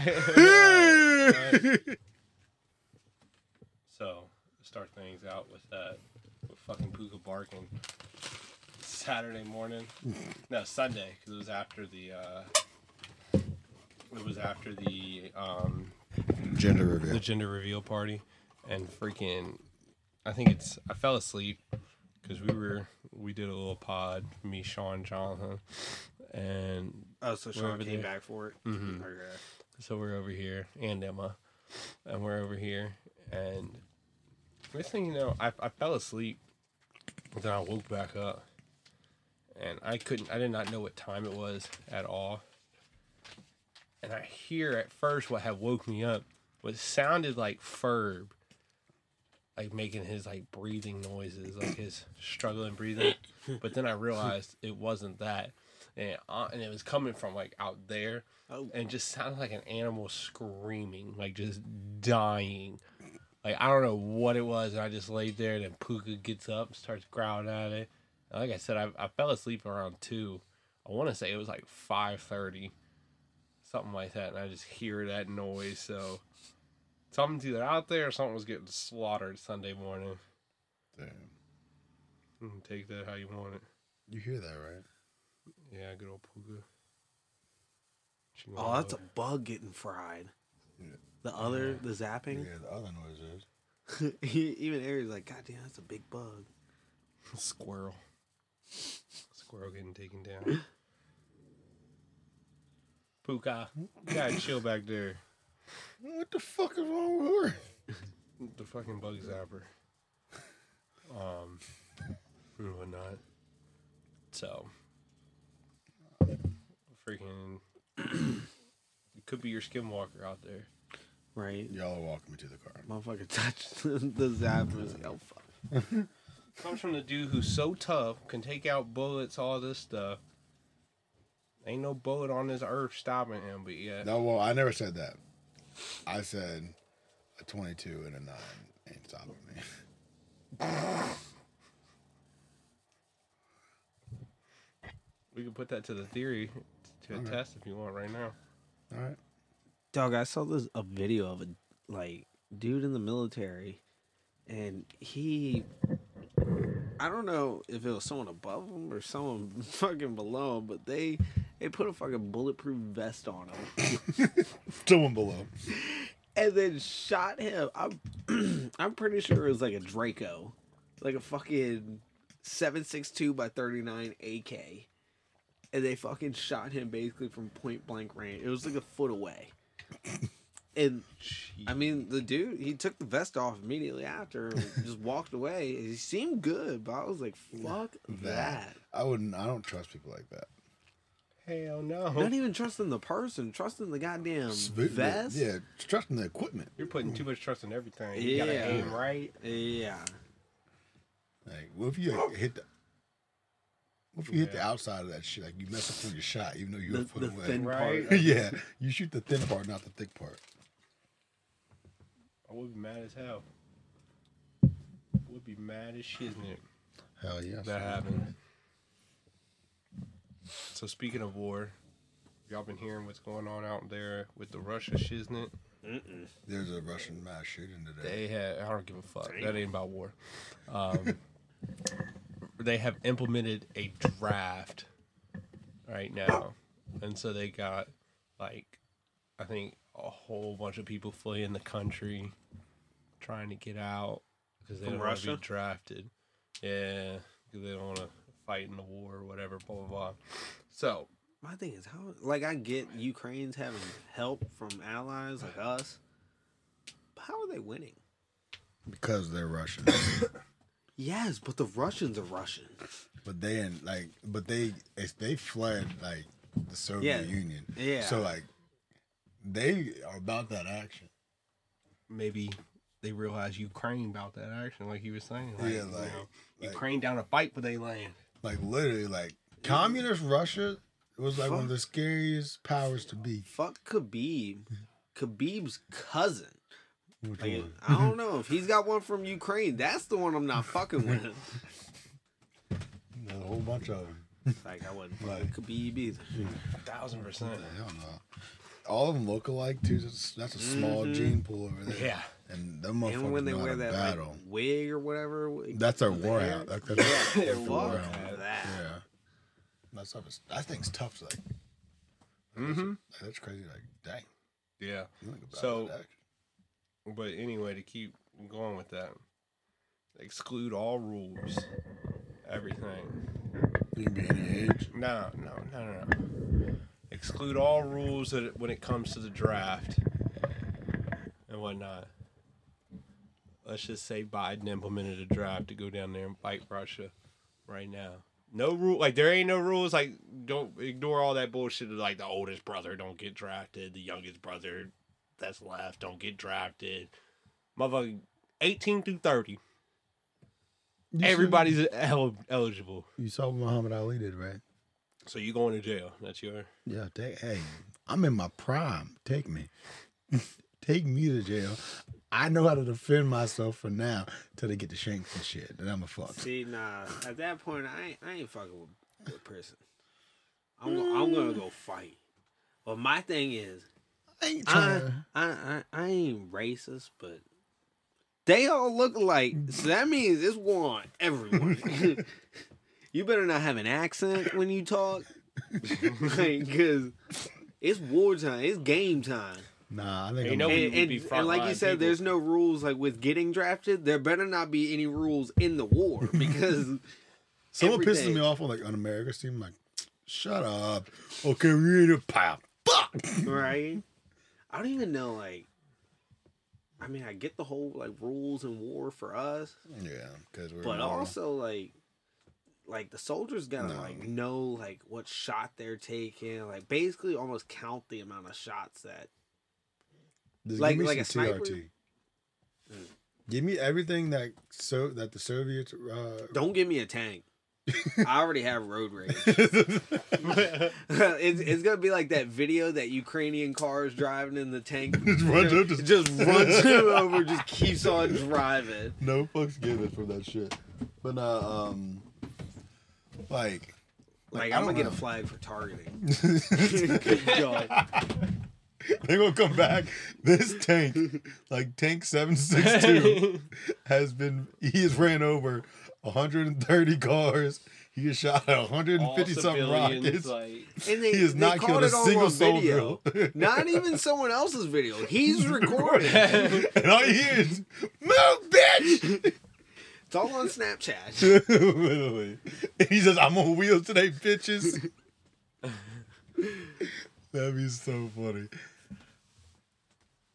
so start things out with that with fucking Puka barking. Saturday morning, no Sunday, because it was after the. uh It was after the um Gender reveal. the gender reveal party, and freaking, I think it's I fell asleep because we were we did a little pod, me, Sean, Jonathan, and Oh, so We're Sean over came there. back for it. Mhm. Okay. So we're over here and Emma, and we're over here, and next thing you know, I I fell asleep, then I woke back up, and I couldn't I did not know what time it was at all. And I hear at first what had woke me up what sounded like Ferb, like making his like breathing noises, like his struggling breathing. But then I realized it wasn't that, and uh, and it was coming from like out there, Oh. and just sounded like an animal screaming, like just dying. Like I don't know what it was, and I just laid there. And then Puka gets up, and starts growling at it. And like I said, I, I fell asleep around two. I want to say it was like five thirty, something like that, and I just hear that noise. So something's either out there or something was getting slaughtered Sunday morning. Damn. Take that how you want it. You hear that, right? Yeah, good old Puka. She Oh, that's a bug getting fried. Yeah. The other, the zapping. Yeah, the other noises. he, even Aries like, God damn, that's a big bug. squirrel. Squirrel getting taken down. Puka, you gotta chill back there. What the fuck is wrong with her? the fucking bug zapper. Um, and whatnot. So, freaking, it could be your skinwalker out there. Right. Y'all are walking me to the car. Motherfucker touched the zap and was like, oh fuck. Comes from the dude who's so tough, can take out bullets, all this stuff. Ain't no bullet on this earth stopping him, but yeah. No, well, I never said that. I said a 22 and a 9 ain't stopping me. We can put that to the theory to a Okay. test if you want right now. All right. Dog, I saw this a video of a like dude in the military, and he, I don't know if it was someone above him or someone fucking below him, but they they put a fucking bulletproof vest on him Someone below. and then shot him. I'm I'm pretty sure it was like a Draco, like a fucking seven six two by thirty nine AK, and they fucking shot him basically from point blank range. It was like a foot away, and I mean the dude he took the vest off immediately after, and just walked away. He seemed good, but I was like, fuck that. I wouldn't. I don't trust people like that. Hell no. Not even trusting the person, trusting the goddamn Sp- vest. Yeah, trusting the equipment. You're putting too much trust in everything. You gotta Yeah. aim right. Yeah. Like, what if you like, hit the? What if you hit the outside of that shit? Like you mess up on your shot, even though you're The, a foot the away. thin Right. part. yeah, you shoot the thin part, not the thick part. I would be mad as hell. I Would be mad as shit, isn't it? Hell yes. That happened. So speaking of war, y'all been hearing what's going on out there with the Russia shiznit? Mm-mm. There's a Russian mass shooting today. They had I don't give a fuck. That ain't about war. Um, they have implemented a draft right now, and so they got like I think a whole bunch of people fleeing the country, trying to get out because they From don't want to be drafted. Yeah, because they don't want to fight in the war or whatever. Blah blah blah. So My thing is how like I get Ukraine's having help from allies like us. But how are they winning? because they're Russian. Yes, but the Russians are Russian. but they and like, but they it's, they fled like the Soviet Yeah. Union. Yeah. So like, they are about that action. maybe they realize Ukraine about that action, like you were saying. Like, Yeah, you like- know, like- Ukraine down to fight for their land. Like literally, like communist Russia. Was like one of the scariest powers to be. Fuck Khabib. Khabib's cousin. Which Like. I don't know if he's got one from Ukraine. That's the one I'm not fucking with. There's a whole bunch of them. Like I wouldn't fuck Like- with Khabib either. A thousand percent. Hell no. all of them look alike too. That's, that's a small Mhm. gene pool over there. Yeah. and them motherfuckers And when they wear that battle. like, wig or whatever, like, that's their war hair. hat. That, that's Yeah, their war fuck hat. that. Yeah, that stuff is. That thing's tough. Like, Mm-hmm. like, that's crazy. Like, dang. Yeah. you think about So- that, actually. But anyway, to keep going with that, exclude all rules, everything. you any age. No, no, no, no, no. Exclude all rules that when it comes to the draft and whatnot. Let's just say Biden implemented a draft to go down there and fight Russia right now. No rule, like there ain't no rules. Like don't ignore all that bullshit. of, Like the oldest brother don't get drafted, the youngest brother that's left don't get drafted. Motherfucker, eighteen through thirty, You everybody's el- eligible. You saw what Muhammad Ali did, right? So you going to jail? That's your Yeah. Take, hey, I'm in my prime. Take me. Take me to jail. I know how to defend myself for now till they get the shanks and shit. Then I'm a fuck. See, nah. At that point, I ain't, I ain't fucking with, with prison. I'm, go- I'm gonna go fight. But my thing is, I ain't I, trying. I, I, I ain't racist, but they all look alike. Mm. So that means it's war on everyone. you better not have an accent when you talk, because it's wartime. It's game time. Nah, I think Ain't I'm no- And, we and, would be and like you said, people. there's no rules like with getting drafted. There better not be any rules in the war because Someone pisses day. me off on like on America's team. like, shut up. Okay, we ain't a pal. Fuck. right. I don't even know like. I mean, I get the whole like rules and war for us, yeah, because we're but also like, like the soldiers gotta No. like know like what shot they're taking, like basically almost count the amount of shots that. Just like- give me like a some sniper? TRT. Mm. Give me everything that so that the Soviets. Uh, Don't give me a tank. I already have road rage. it's, it's gonna be like that video that Ukrainian car is driving in the tank. Just runs up, just, just- runs him over, just keeps on driving. no fucks given for that shit. But uh, um, like, Like I I'm gonna get know. a flag for targeting. they gonna come back. This tank, like tank seven six two, has been he has ran over 130 cars. He has shot at 150 something rockets. Like, And they, he has they not killed a single on video. soldier. Not even someone else's video. He's recording. and all you hear is "Move, bitch!" It's all on Snapchat. Literally, and he says, "I'm on wheels today, bitches." That'd be so funny.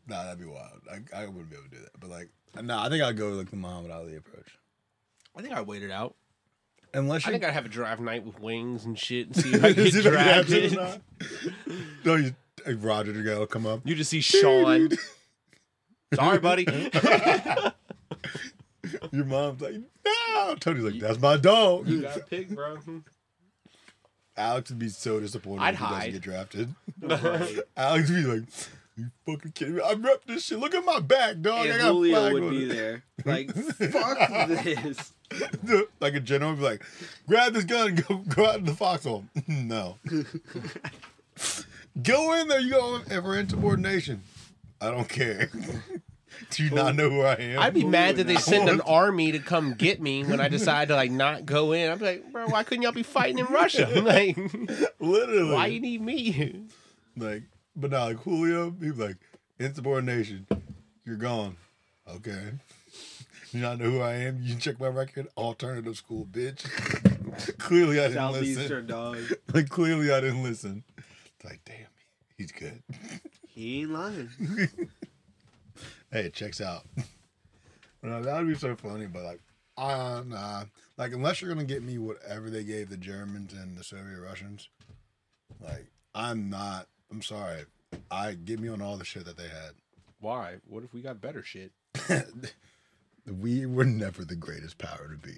Nah, that'd be wild. I, I wouldn't be able to do that. But like, nah, I think I'd go with like the Muhammad Ali approach. I think I waited out. Unless I you think I'd have a draft night with wings and shit and see if I get See if I can have it or drafted. not. No, you, like, Roger to go come up. You just see Sean. Sorry, buddy. Your mom's like, no. Tony's like, that's my dog. you got a pick, bro. Alex would be so disappointed I'd if he doesn't hide. get drafted. Alex would be like, you fucking kidding me? I rep this shit. Look at my back, dog. I got Julio would be it. there. Like, fuck this. like a general would be like, grab this gun and go, go out in the foxhole. no. go in there. You go for insubordination. I don't care. Do you not know who I am? I'd be mad that they now. send an army to come get me when I decide to like not go in. I'm like, bro, why couldn't y'all be fighting in Russia? Like, Literally. why you need me? Like, but now, like Julio, he was like, insubordination, you're gone. Okay. You not know who I am? You check my record. Alternative school, bitch. clearly, I didn't listen. Dog. Like, clearly, I didn't listen. It's like, damn, he's good. He ain't lying. hey, it checks out. No, that would be so funny, but like, uh, nah. Like, unless you're gonna get me whatever they gave the Germans and the Soviet Russians, like, I'm not. I'm sorry. I get me on all the shit that they had. Why? What if we got better shit? we were never the greatest power to be.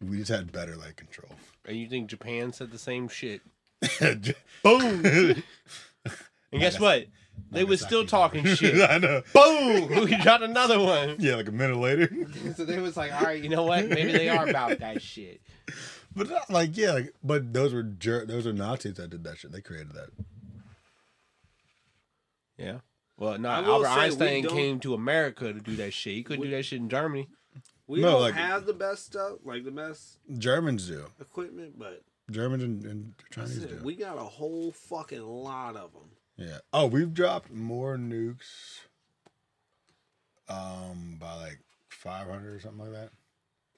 We just had better like control. And you think Japan said the same shit? Boom. And guess what? They was still talking shit. I know. Boom! We got another one. Yeah, like a minute later. So they was like, all right, you know what? Maybe they are about that shit. But not, like, yeah, like, but those were ger- those were Nazis that did that shit. They created that. Yeah. Well, I no, will Albert say we Einstein don't- came to America to do that shit. He couldn't We- do that shit in Germany. We No, don't like- have the best stuff, like the best Germans do. equipment, but Germans and, and Chinese shit, do. we got a whole fucking lot of them. Yeah. Oh, we've dropped more nukes. Um, by like five hundred or something like that.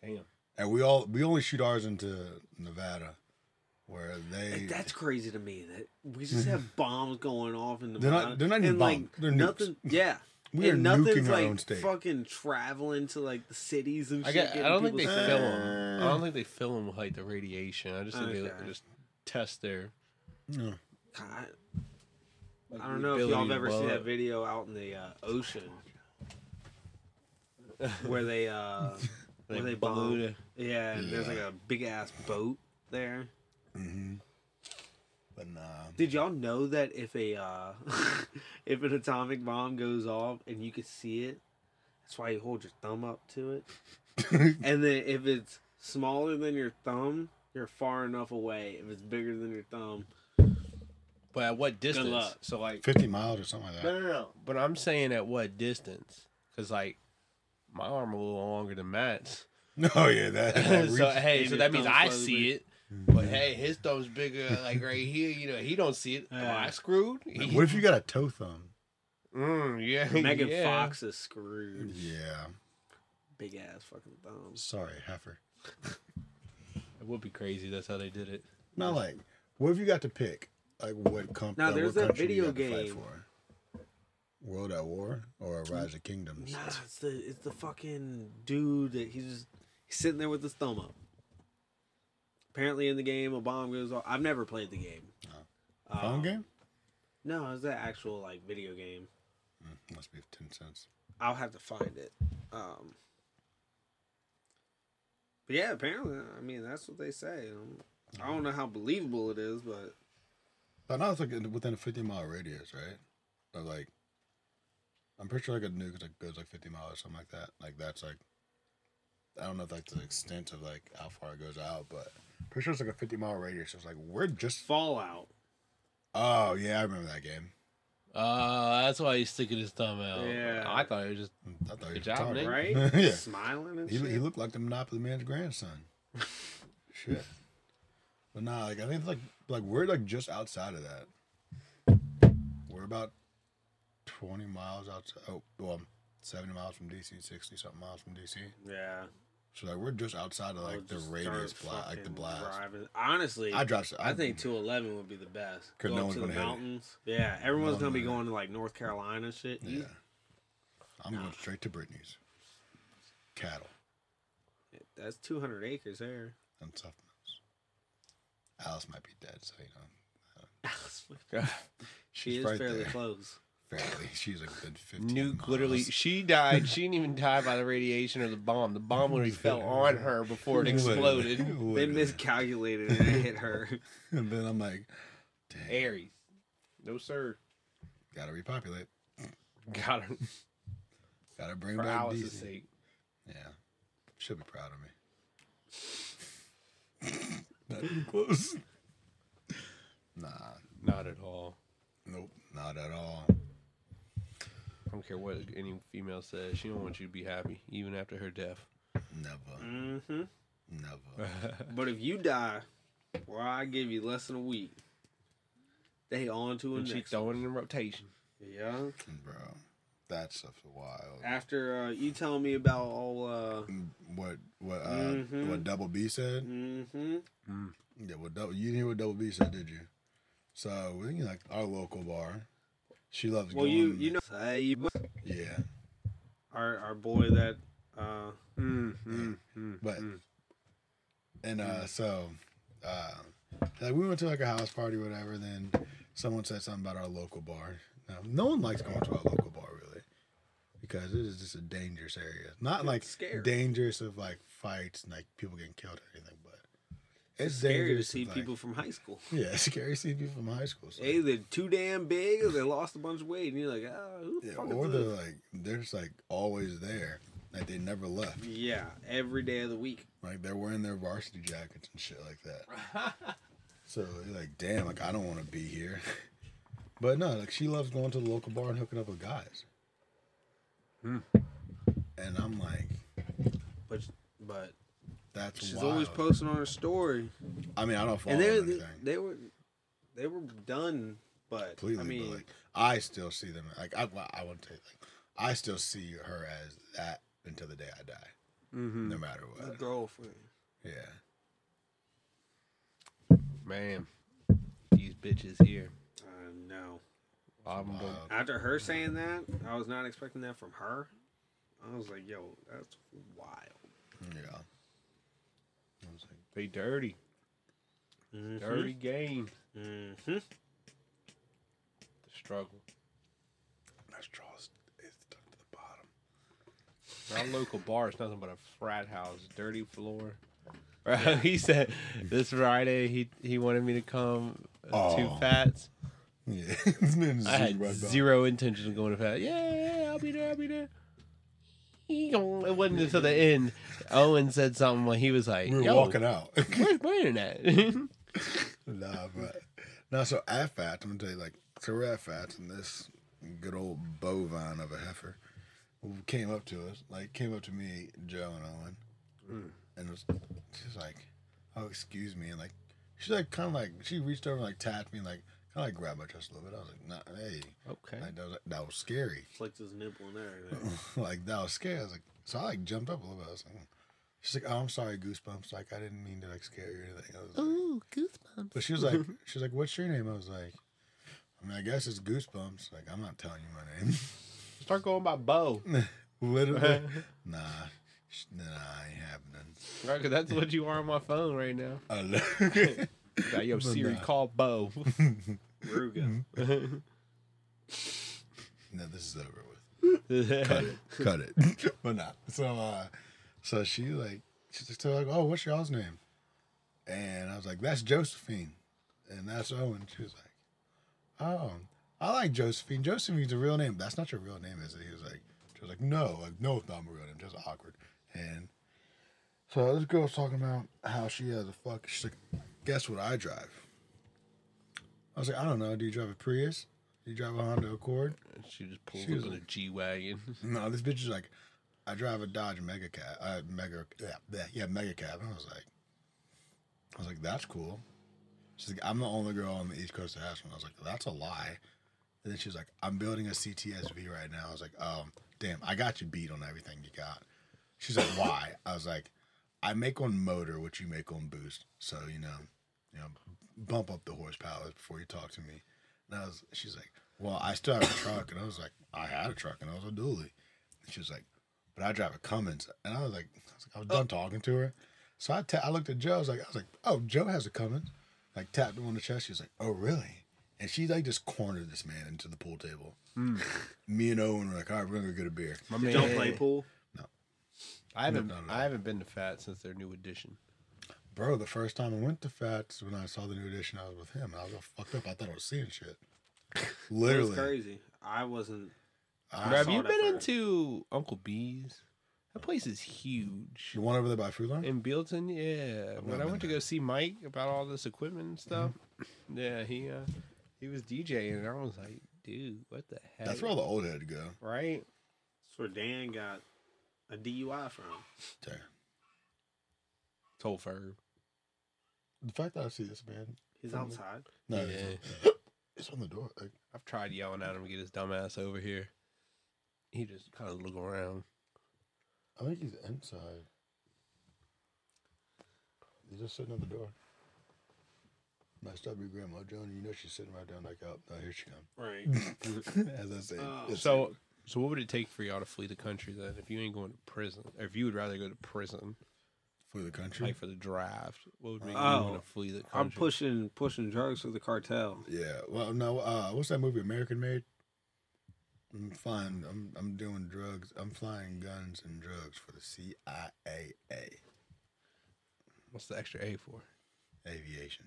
Damn. And we all we only shoot ours into Nevada, where they Like, that's crazy to me that we just have bombs going off in the They're not- they're not even and like they're nukes. nothing. Yeah, we are and nuking nothing's our like own state. fucking traveling to like the cities and I, shit. get, I don't think they people's- fill them. I don't think they fill them with like the radiation. I just think Okay. they just test their. No. I, I don't know if y'all have ever blow seen that video out in the uh, ocean where they uh where they blew bomb. the- Yeah, and there's like a big ass boat there. Mm-hmm. But nah. Did y'all know that if a uh, if an atomic bomb goes off and you can see it, that's why you hold your thumb up to it. And then if it's smaller than your thumb, you're far enough away. If it's bigger than your thumb, But at what distance? luck. So like, Fifty miles or something like that. no, no. no. But I'm saying at what distance? Because like, my arm a little longer than Matt's. Oh yeah, that. that so reach- hey, so that means I see it. But hey, his thumb's bigger, like right here. You know, he don't see it. Am I screwed? He- what if you got a toe thumb? Mm, yeah, Megan yeah. Fox is screwed. Yeah. Big ass fucking thumbs. Sorry, heifer. It would be crazy. That's how they did it. Not like. What if you got to pick? Like what com- Now, uh, there's what that country you video got to fight game. for? World at War or Rise of Kingdoms? Nah, it's the it's the fucking dude that he's just he's sitting there with his thumb up. Apparently, in the game, a bomb goes off. I've never played the game. Oh. Phone Um, game? No, it's an actual like video game. Mm, must be ten cents. I'll have to find it. Um, but yeah, apparently, I mean that's what they say. Um, I don't know how believable it is, but But now it's like within a fifty mile radius, right? Or like, I'm pretty sure like a nuke that goes like fifty miles or something like that. Like that's like, I don't know if that's the extent of like how far it goes out, but pretty sure it's like a fifty mile radius. So it's like we're just. Fallout. Oh yeah, I remember that game. Uh, that's why he's sticking his thumb out. Yeah. I thought it was just. I thought he Good was job, retarded. Nick. Right? yeah. Smiling and He, shit. he looked like the Monopoly man's grandson. Shit. But nah, like I think it's like like we're like just outside of that. We're about twenty miles outside. Oh, well, seventy miles from DC, sixty something miles from DC. yeah. So like we're just outside of like the radius blast, like the blast. driving. Honestly, I drive. I think 211 would be the best. 'Cause no to the gonna hit it. mountains. Yeah, everyone's No gonna be going to like North Carolina shit. Yeah. You- I'm Nah. going straight to Brittany's. Cattle That's 200 acres there. and else. Alice might be dead, so you know. Alice, she She's is fairly there. close. Fairly, she's like good fifteen. Nuke literally. miles. She died. She didn't even die by the radiation or the bomb. The bomb literally fell on her before it exploded. They miscalculated and it hit her. And then I'm like, dang, Aries. No sir. gotta repopulate. Gotta, Gotta bring for back Alice's DC. sake. Yeah. She'll be proud of me. Not even close. Nah. Not at all. Nope. Not at all. I don't care what any female says. She don't want you to be happy, even after her death. Never. hmm Never. But if you die, or I give you less than a week, they on to a and she next. throwing it in rotation. Yeah. Bro. That stuff's wild. After uh, you telling me about all. uh What what uh Mhm. what Double B said? hmm Yeah, what double you didn't hear what Double B said, did you? So we think like our local bar. She loves Well, going. you you know Yeah. our our boy that uh Mm, mm, mm, But mm. and uh so uh like we went to like a house party or whatever, then someone said something about our local bar. Now, no one likes going to our local bar really. Because it is just a dangerous area. Not like scary. dangerous of like fights and like people getting killed or anything, it's, scary to see people from high school. Yeah, it's scary to see people from high school. So, Hey, they're too damn big, or they lost a bunch of weight, and you're like, ah, who the yeah, fuck or they're this? like they're just like always there. Like they never left. Yeah, every day of the week. Like they're wearing their varsity jackets and shit like that. So you're like, damn, like I don't want to be here. But no, like she loves going to the local bar and hooking up with guys. Hmm. And I'm like, But but that's she's wild. always posting on her story, I mean, I don't follow and they anything they were they were done. But completely, I mean, but like I still see them. Like I, well, I wouldn't say like I still see her as that until the day I die, Mm-hmm. no matter what. the what. girlfriend. Yeah. Man, these bitches here. Uh, no. I'm Wow. After her saying that, I was not expecting that from her. I was like, yo, that's wild. Yeah. I was like, They dirty. Dirty game. Mm-hmm. The struggle. that straw is is stuck to the bottom. Our local bar is nothing but a frat house, dirty floor. Right? he said this Friday he he wanted me to come uh, to Oh. Fats. Yeah. I had right zero intention of going to Fats. Yeah, yeah, yeah, I'll be there. I'll be there. It wasn't until the end. Owen said something when he was like, We were Yo, walking out. Where's Brandon at? nah, but no. So at Fats, I'm gonna tell you, like, so we're at Fats, and this good old bovine of a heifer came up to us, like, came up to me, Joe and Owen, Mm. and was, she's like, "Oh, excuse me," and like, she's like, kind of like, she reached over and like tapped me, and like, kind of like grabbed my chest a little bit. I was like, "Nah, hey," okay. like that was that was scary. Flicked his nipple and everything. like that was scary. I was like, so I like jumped up a little bit. I was like, "Hmm." she's like, oh, I'm sorry, goosebumps. Like I didn't mean to like scare you or anything. I was like, Ooh, goosebumps. but she was like, she was like, what's your name? I was like, I mean, I guess it's goosebumps. Like I'm not telling you my name. Start going by Bo. Literally, nah, sh- nah, ain't happening. Right, 'cause that's what you are on my phone right now. I lo- Got your But Siri nah. call Bo. Ruga. no, this is over with. Cut it, cut it. but not. So, uh, so she like, she's just like, oh, what's y'all's name? And I was like, that's Josephine, and that's Owen. She was like, oh, I like Josephine. Josephine's a real name. That's not your real name, is it? He was like, she was like, no, like, no, it's not my real name. Just awkward. And so this girl's talking about how she has a fuck. She's like, guess what I drive? I was like, I don't know. Do you drive a Prius? Do you drive a Honda Accord? she just pulls She up was in a G wagon. No, this bitch is like, I drive a Dodge Mega Cab. Uh, Mega, yeah, yeah, Mega Cab. And I was like, I was like, that's cool. She's like, I'm the only girl on the East Coast that has one. I was like, that's a lie. And then she was like, I'm building a CTSV right now. I was like, oh, damn, I got you beat on everything you got. She's like, why? I was like, I make on motor what you make on boost. So, you know, you know, bump up the horsepower before you talk to me. And I was, she's like, well, I still have a truck. And I was like, I had a truck and I was a dually. And she was like, but I drive a Cummins. And I was like, I was, like, I was done oh. talking to her. So I, ta- I looked at Joe. I was like, I was like, oh, Joe has a Cummins. Like tapped him on the chest. She was like, oh, really? And she like just cornered this man into the pool table. Hmm. Me and Owen were like, all right, we're gonna go get a beer. My man, don't play pool? I haven't, No, no, no. I haven't been to Fat since their new edition. Bro, the first time I went to Fats when I saw the new edition, I was with him. I was all fucked up. I thought I was seeing shit. Literally. was crazy. I wasn't. I- Bro, have you that been first. into Uncle B's? That place is huge. the one over there by Food Lion? In Bealton, yeah. I've When I been went to there. go see Mike about all this equipment and stuff, yeah, he uh he was DJing, and I was like, dude, what the heck? That's where all the old heads go. right? That's where Dan got a DUI from. There. Told Ferb. The fact that I see this man. He's outside. No, Yeah. it's, it's on the door. Like, I've tried yelling at him to get his dumbass over here. He just kind of look around. I think he's inside. He's just sitting at the door. Nice to be Grandma Joan. You know she's sitting right down like, oh, no, here she comes. Right. As I say. Oh. it's- So, so what would it take for y'all to flee the country then? If you ain't going to prison, or if you would rather go to prison, for the country. like for the draft, what would make you Oh, want to flee the country? I'm pushing pushing drugs for the cartel. Yeah. Well, no. Uh, what's that movie? American Made. I'm flying. I'm I'm doing drugs. I'm flying guns and drugs for the CIA What's the extra A for? aviation.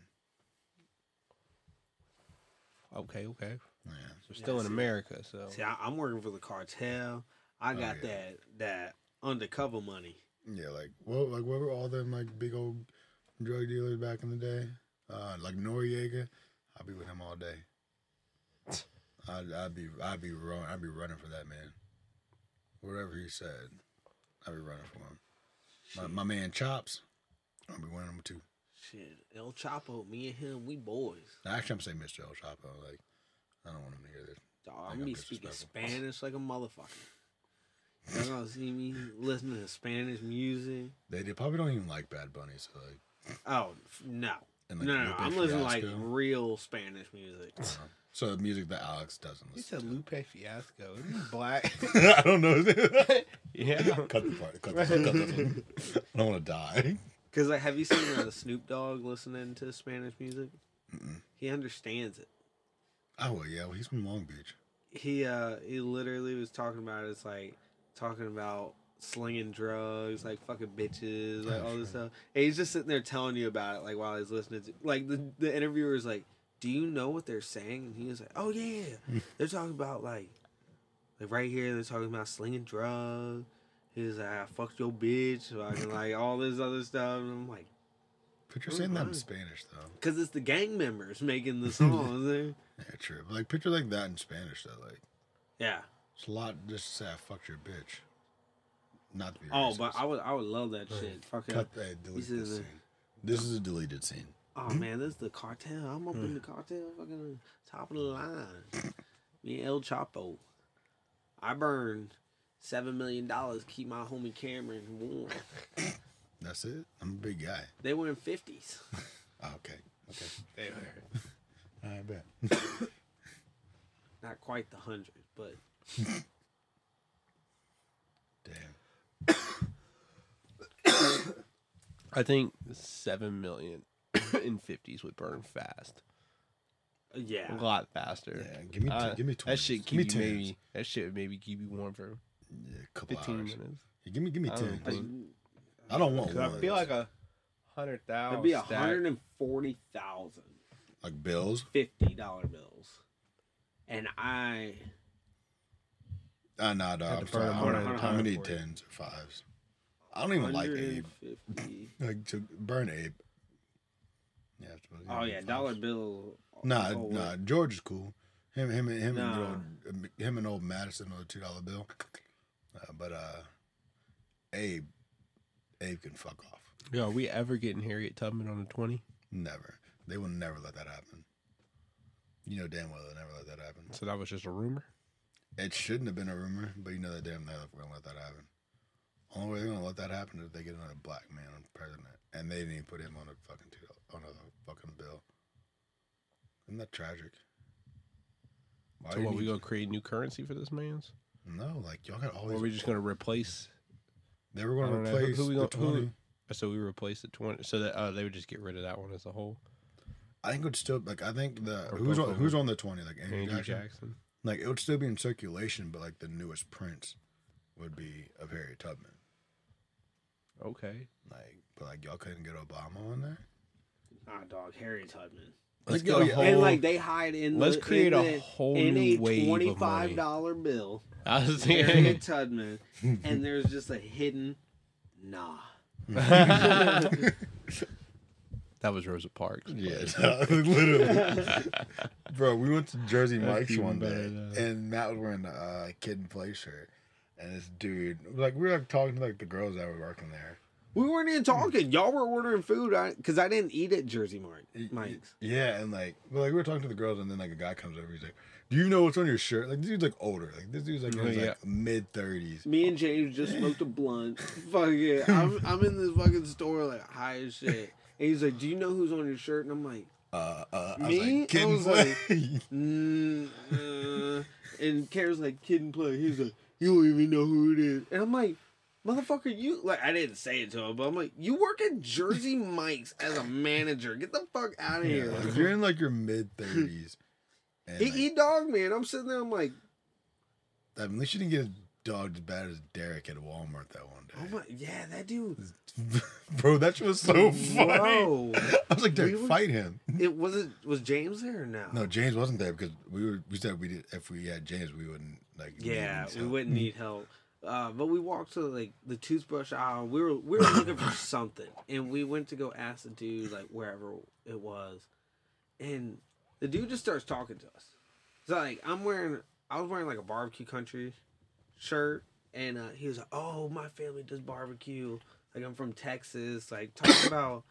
Okay, okay. Yeah. So still in see. America, so See, I, I'm working for the cartel. I Oh, got yeah. that that undercover money. Yeah. Like what? Like what were all them like big old drug dealers back in the day? Uh, like Noriega. I'll be with him all day. I'd, I'd be I'd be run, I'd be running for that man. Whatever he said, I'd be running for him. My, my man Chops, I'll be winning him too. Shit, El Chapo, me and him, we boys. Actually, I'm saying Mr. El Chapo. Like, I don't want him to hear this. Dog, I'm I'm be speaking. Spanish like a motherfucker. Y'all gonna see me listening to Spanish music? They, they probably don't even like Bad Bunny, so like, Oh no, and like no, no, no. Lupe I'm listening to like real Spanish music. Uh, so the music that Alex doesn't listen. You listen said to. Lupe Fiasco. Isn't he black? I don't know. yeah. cut the part. Cut this, cut this one. I don't want to die. Cause like, have you seen uh, Snoop Dogg listening to Spanish music? Mm. He understands it. Oh well, yeah. Well, he's from Long Beach. He uh he literally was talking about it. it's like talking about slinging drugs, like fucking bitches, like Oh, all this stuff. And he's just sitting there telling you about it, like while he's listening to like the the interviewer is like, "Do you know what they're saying?" And he was like, "Oh yeah, they're talking about like like right here they're talking about slinging drugs." He was like, "I fucked your bitch," fucking like all this other stuff. And I'm like, Picture saying that in. Spanish though. "Cause it's the gang members making the song. eh? Yeah, true. But like, picture like that in Spanish though. Like, yeah. it's a lot just to say I fucked your bitch. Not to be. Oh, racist. but I would I would love that shit. Fuck cut that. Delete This is this a- scene. This is a deleted scene. Oh man, this is the cartel. I'm up in the cartel, fucking top of the line. Me and El Chapo. I burned seven million dollars. Keep my homie Cameron warm. That's it. I'm a big guy. They were in fifties. Oh, okay. Okay. They were. I bet. Not quite the hundred, but Damn. I think seven million in fifties would burn fast. uh, yeah. A lot faster. Yeah. Give me. T- Uh, give me that twenty. shit Give me keep you maybe that shit would maybe keep you warm for Yeah, a couple fifteen hours. minutes. Yeah, give me. Give me I don't ten. Think- I don't want 'Cause I one. feel like a hundred thousand. It'd be a hundred and forty thousand like bills. fifty dollar bills, and I Uh, nah, dog. I'm to sorry. burn a I'm, hundred- I'm, hundred gonna need for it. tens or fives. I don't even like Abe. Like to burn Abe. Yeah. I Oh yeah, fives. dollar bill. Nah, oh, nah. wait. George is cool. Him, him, and him, Nah. and old, him and old Madison on the two dollar bill. Uh, but uh, Abe, Abe can fuck off. Yo, are we ever getting Harriet Tubman on a twenty? Never. They will never let that happen. You know damn well they'll never let that happen. So that was just a rumor. It shouldn't have been a rumor, but you know that damn well we're gonna let that happen. Only way they're gonna let that happen is if they get another black man on president, and they didn't even put him on a fucking two on a fucking bill. Isn't that tragic? Why so what? We gonna create new currency for this man's? No, like y'all got all Or these. are we just gonna replace? They were going to know. Who- replace who we the gonna- who- twenty. So we replace the twenty. So that uh, they would just get rid of that one as a whole. I think it would still like I think the Or who's on who's on the twenty like Andrew, Andrew Jackson? Jackson. Like it would still be in circulation, but like the newest prints would be of Harriet Tubman. Okay. Like, but like y'all couldn't get Obama on there. Ah, dog, Harry Tubman. Let's Like, get oh, yeah. whole. and like they hide in let's the, create in a the- whole in new a wave of twenty money. five dollar bill. I was Harriet thinking. Tubman, and there's just a hidden nah. that was Rosa Parks. Yeah, literally, bro. We went to Jersey Mike's one day, better, though. and Matt was wearing a uh, kid and play shirt, and this dude, like, we were like talking to like the girls that were working there. We weren't even talking. Y'all were ordering food because I, didn't eat at Jersey Mart. Y- y- Mike's. Yeah, and like, well, like we were talking to the girls, and then like a guy comes over. He's like, "Do you know what's on your shirt?" Like this dude's like older. Like this dude's like Oh, yeah. like mid thirties. Me and James just smoked a blunt. Fuck it. I'm, I'm in this fucking store like high as shit. And he's like, "Do you know who's on your shirt?" And I'm like, Uh, uh, I Me? was I like, "Kid was and like- play." mm, uh, and Kara's like, "Kid and play." He's like, "You don't even know who it is." And I'm like, "Motherfucker, you like." I didn't say it to him, but I'm like, "You work at Jersey Mike's as a manager. Get the fuck out of Yeah, here." like, you're in like your mid thirties, He, like, he dogged me, and I'm sitting there. I'm like, I mean, at least you didn't get dogged as bad as Derek at Walmart that one day. "Oh day. my, yeah, that dude." Bro, that was so funny. Bro. I was like, Derek, We fight him. It was it was James there or no? No, James wasn't there because we were. We said we did. If we had James, we wouldn't like. Yeah, we wouldn't need help. Uh, but we walked to like the toothbrush aisle. We were we were looking for something, and we went to go ask the dude like wherever it was, and the dude just starts talking to us. So like I'm wearing, I was wearing like a barbecue country shirt, and uh, he was like, "Oh, my family does barbecue. Like I'm from Texas. Like talking about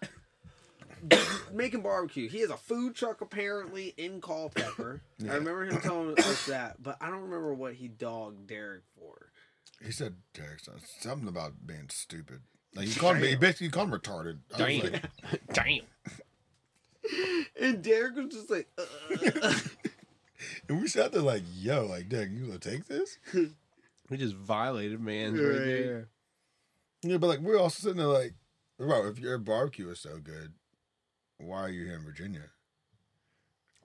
making barbecue. He has a food truck apparently in Culpeper. Yeah. I remember him telling us that, but I don't remember what he dogged Derek for. He said Derek something about being stupid. Like he called me, he basically called him retarded. I was Damn. like, Damn. And Derek was just like, uh, and we sat there like, yo, like, Derek, you gonna take this? We just violated man's Right. right there. Yeah, but like we're also sitting there like, bro, if your barbecue is so good, why are you here in Virginia?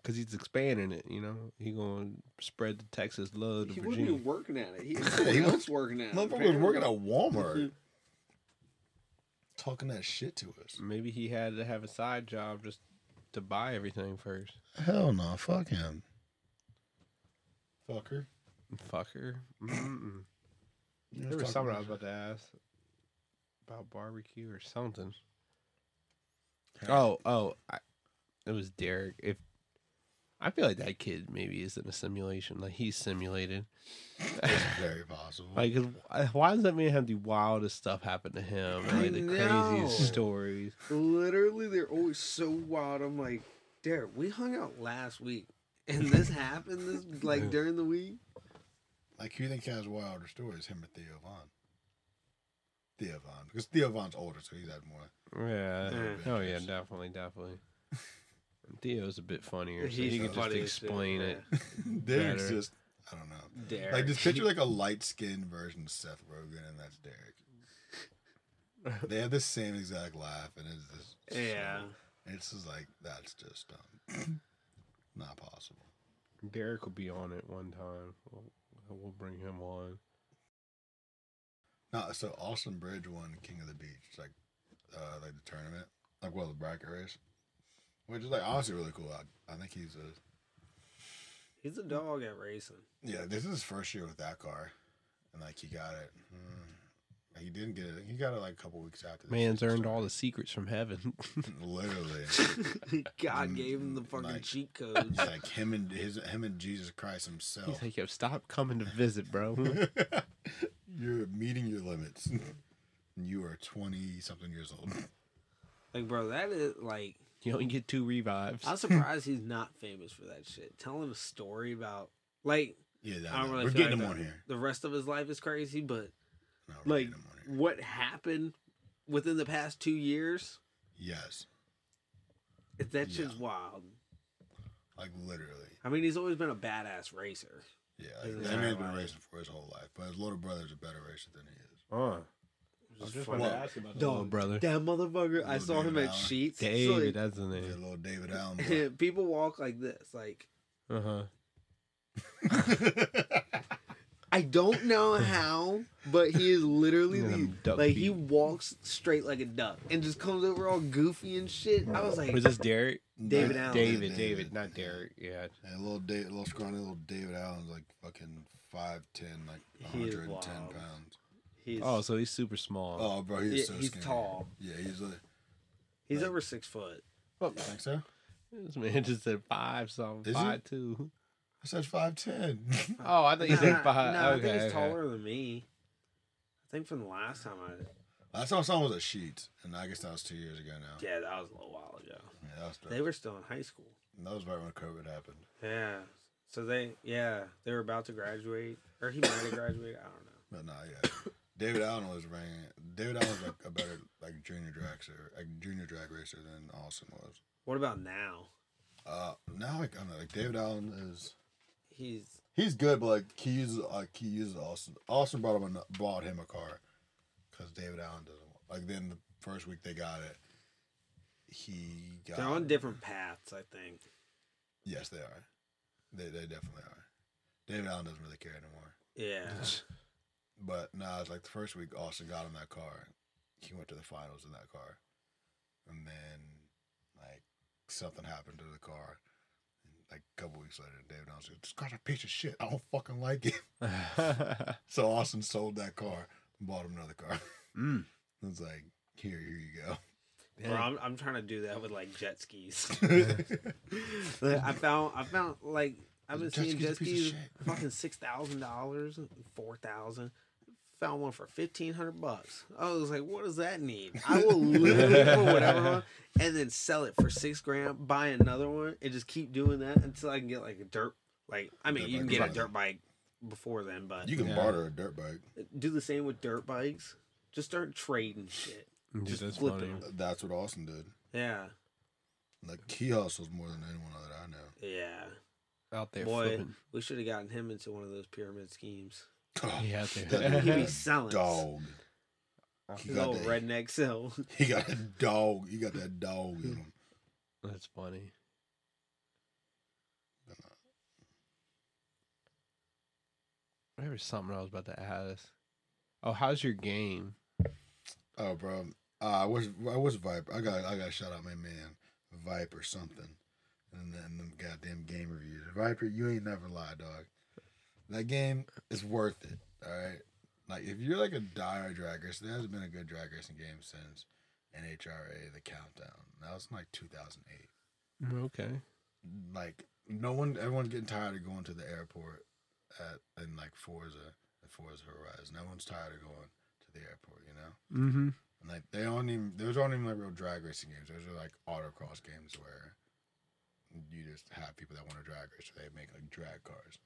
Cause he's expanding it, you know. He gonna spread the Texas love to he wasn't Virginia. even working at it. He had Yeah, someone he was- else working at it. Motherfucker was working at. Walmart, talking that shit to us. Maybe he had to have a side job just to buy everything first. Hell no, fuck him. Fucker. Fucker. Mm-mm. There was something I was about- about to ask about barbecue or something. Oh, oh, I, it was Derek. If I feel like that kid maybe is in a simulation, like he's simulated. it's very possible. Like, 'cause why- why does that man have the wildest stuff happen to him? And, like, the I craziest know. stories. Literally, they're always so wild. I'm like, Derek, we hung out last week, and this happened this like during the week. Like, who you think has wilder stories, him or Theo Von? Theo Von. Because Theo Von's older, so he's had more. Yeah. Yeah. Oh yeah, definitely, definitely. And Theo's a bit funnier, so He's he can just funny as shit, explain yeah. it. Derek's Better. just, I don't know. Derek, Like, just picture like a light skinned version of Seth Rogen, and that's Derek. They have the same exact laugh, and it's just. so- yeah. it's just like, that's just um, not possible. Derek will be on it one time. We'll, we'll bring him on. No, so Austin Bridge won King of the Beach, like, uh, like the tournament, like well the bracket race, which is like honestly really cool. I, I think he's a He's a dog at racing. yeah. This is his first year with that car, and like he got it. Mm, he didn't get it. He got it like a couple weeks after. the Man's season earned all the secrets from heaven. literally. God Mm, gave him the fucking like- cheat codes. Like him and his him and Jesus Christ himself. He's like, yo, stop coming to visit, bro. You're meeting your limits. You are twenty something years old. like, bro, that is like. You only get two revives. I'm surprised he's not famous for that shit. Tell him a story about like Yeah, no, I don't no, really we're getting like him the, on here. the rest of his life is crazy, but No, like getting him on here. what happened within the past two years, Yes, that shit's Yeah. wild. like literally. I mean, he's always been a badass racer. Yeah, His like, that entire man's been racing for his whole life, but his little brother's a better racer than he is. Uh, I was Just just funny. to ask about the Dog, little brother. That motherfucker. I Little saw him at Allen. Sheetz. It's David, like- that's the Yeah, name. little David Allen. people walk like this. Like Uh huh. I don't know how, but he is literally Look at the, duck like he feet. walks straight like a duck and just comes over all goofy and shit. I was like, Was this Derek? David Yeah, Allen. David, David, not Derek. Yeah. And little David, little scrawny little David Allen's like fucking five ten, like He is 110 wild. pounds. He's Oh, so he's super small. Oh, bro, he's Yeah, so he's skinny. tall. Yeah, he's like, he's like- over six foot. you think so? This man just said five something, Is he? five two. I said five ten. Oh, I thought you said five. nah, I okay, think he's okay. taller than me. I think from the last time I Last time I saw him was at Sheetz, and I guess that was two years ago now. yeah, that was a little while ago. Yeah, that was, They were still in high school. that was right when COVID happened. Yeah. So they yeah they were about to graduate or he might have graduated. I don't know. But nah, yeah. David Allen was ran. David Allen was like a better like junior drag racer, like junior drag racer than Austin was. What about now? Uh, now like I don't know, like David Allen is He's he's good, but like he uses like he uses Austin. Austin brought him a, bought him a car because David Allen doesn't like. Then the first week they got it, he got. they're on different paths. I think. Yes, they are. They they definitely are. David Allen doesn't really care anymore. Yeah. But nah, it's like the first week Austin got in that car. He went to the finals in that car. And then like something happened to the car. And, like a couple weeks later, David Allen said, This car's a piece of shit. I don't fucking like it. So Austin sold that car and bought him another car. mm. It's like, here, here you go. Bro, I'm, I'm trying to do that with like jet skis. Like, I found I found like I've been Jet seeing ski's a jet skis fucking six thousand dollars, four thousand. Found one for fifteen hundred bucks. I was like, "What does that need?" I will literally put whatever on, and then sell it for six grand. Buy another one, and just keep doing that until I can get like a dirt. Like, I mean, Dirt you can bike get a dirt bike before then, but You can Yeah. barter a dirt bike. Uh, do the same with dirt bikes. Just start trading shit. Dude, Just that's flip funny. it. Uh, that's what Austin did. Yeah, Like he hustles more than anyone that I know. yeah. Out there Boy, flipping. we should have gotten him into one of those pyramid schemes. Oh, Yeah, out that there. He'd be selling dog. He got, old that, redneck sell. he got that dog. He got that dog in him. That's funny. There was something I was about to ask. Oh, how's your game? Oh, bro. Uh, I was I was Viper. I got I got to shout out my man Viper something, and then them goddamn game reviews. Viper, you ain't never lie, dog. That game is worth it. All right. Like if you're like a dire drag racer, there hasn't been a good drag racing game since NHRA the Countdown. That was in like 2008. Okay. Like no one, everyone's getting tired of going to the airport at in like Forza, at Forza Horizon. Everyone's tired of going to the airport. You know. Mm-hmm. And like they aren't even those aren't even like real drag racing games. Those are like autocross games where you just have people that want to drag race. So they make like drag cars,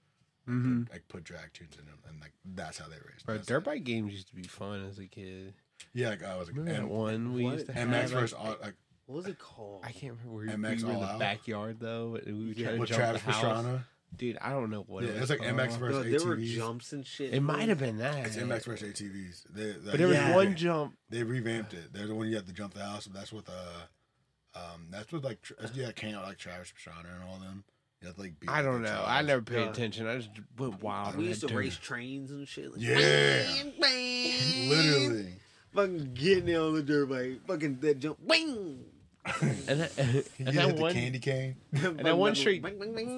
Mm-hmm. like put drag tunes in them, and like that's how they race. Bro, That's dirt it. bake games used to be fun as a kid. Yeah, like I was like Remember that one we what? used to have. MX have? versus all, like What was it called? I can't remember. We, MX we were in the Out? backyard though, and we would Yeah, try to with jump Travis the house. Pastrana. Dude, I don't know what Yeah, it it's was. like MX versus No, there were ATVs. jumps and shit. It might have been that. It's MX versus ATVs. They, they, But there was Yeah. one jump. They revamped it. They're the one you have to jump the house. That's with uh, um, that's with like tr- yeah, came out like Travis Pastrana and all them. You like beat. I don't know. child. I never paid Yeah. attention. I just went wild. We used to dirt. race trains and shit. Like, Yeah. bang, bang. Literally. Fucking getting down on the dirt bike. Fucking that jump. Bang. And that, and You that hit the one, candy cane. and that one straight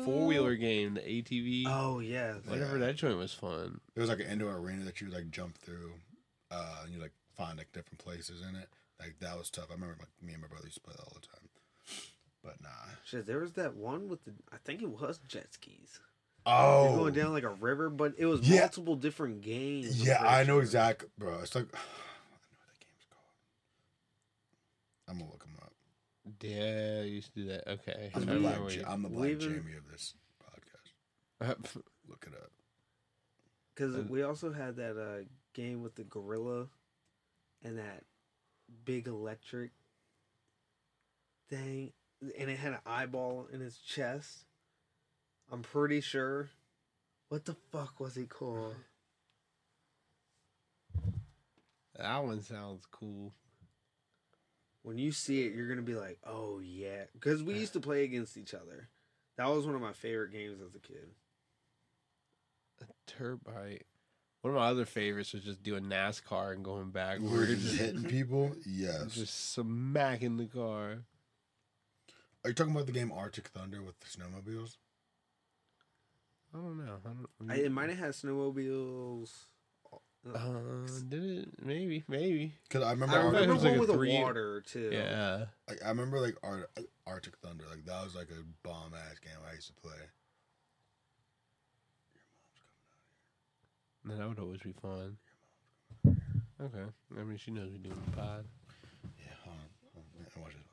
four wheeler game, the ATV. Oh yeah. Whatever Yeah. that joint was fun. It was like an indoor arena that you like jump through, uh, and you like find like different places in it. Like that was tough. I remember like me and my brother used to play that all the time. But nah. Shit, there was that one with the. I think it was jet skis. Oh, They're going down like a river, but it was Yeah. multiple different games. Yeah, I know sure. exactly, bro. It's like I know what that game's called. I'm gonna look them up. Yeah, I used to do that. Okay. I'm the don't black. I'm the black Leaving- Jamie of this podcast. you- Look it up. Because Uh, we also had that uh, game with the gorilla and that big electric thing, and it had an eyeball in his chest. I'm pretty sure. What the fuck was he called? that one sounds cool. When you see it, you're gonna be like, "Oh yeah," because we used to play against each other. That was one of my favorite games as a kid. A turbite. One of my other favorites was just doing NASCAR and going We're backwards. just hitting people. Yes. just smacking the car. Are you talking about the game Arctic Thunder with the snowmobiles? I don't know. I don't, I, it might have had snowmobiles. Uh, did it? Maybe. Maybe. Because I remember, I thought it remember was one like a with the three- water too. Yeah. like, I remember like Ar- Arctic Thunder. Like that was like a bomb ass game I used to play. Then that would always be fun. Okay. I mean, she knows we doing the pod. Yeah, hold on. Hold on. Yeah, Watch this.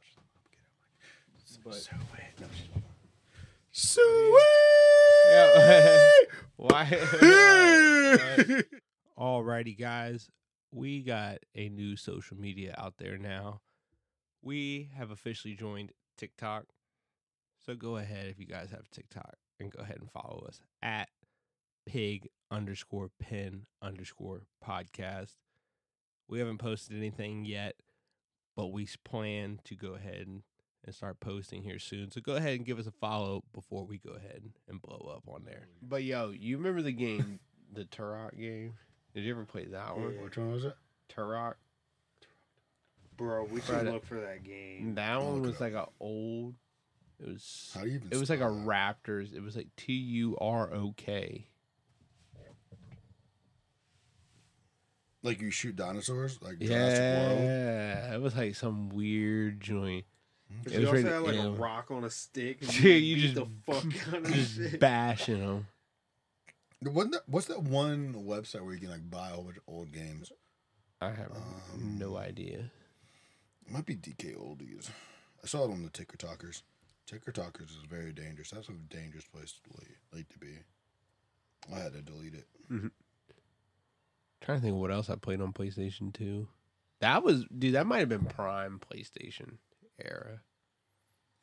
Watch this. But- So wait. No, she's Yeah. Sweet. Why? Alrighty, guys. We got a new social media out there now. We have officially joined TikTok. So go ahead if you guys have TikTok and go ahead and follow us at pig underscore pin underscore podcast. We haven't posted anything yet, but we plan to go ahead and, and start posting here soon. So go ahead and give us a follow before we go ahead and blow up on there. But yo, you remember the game, the Turok game? Did you ever play that one? Yeah. Which one was it? Turok. Bro, we should Friday. look for that game. That I'll one was like an old. It was. How do you even? It was like a? Raptors. It was like T U R O K. Like you shoot dinosaurs, like Jurassic World. Yeah, it was like some weird joint. But It you was also really- had like yeah. a rock on a stick. And Yeah, you, you beat just- the fuck out of Just shit. bashing them. Wasn't that, what's that one website where you can like buy a whole bunch of old games? I have Um, no idea. It might be DK Oldies. I saw it on the Ticker Talkers. Ticker Talkers is very dangerous. That's a dangerous place to delete, like to be. I had to delete it. Mm-hmm. trying to think of what else I played on PlayStation 2. That was, dude, that might have been prime PlayStation era.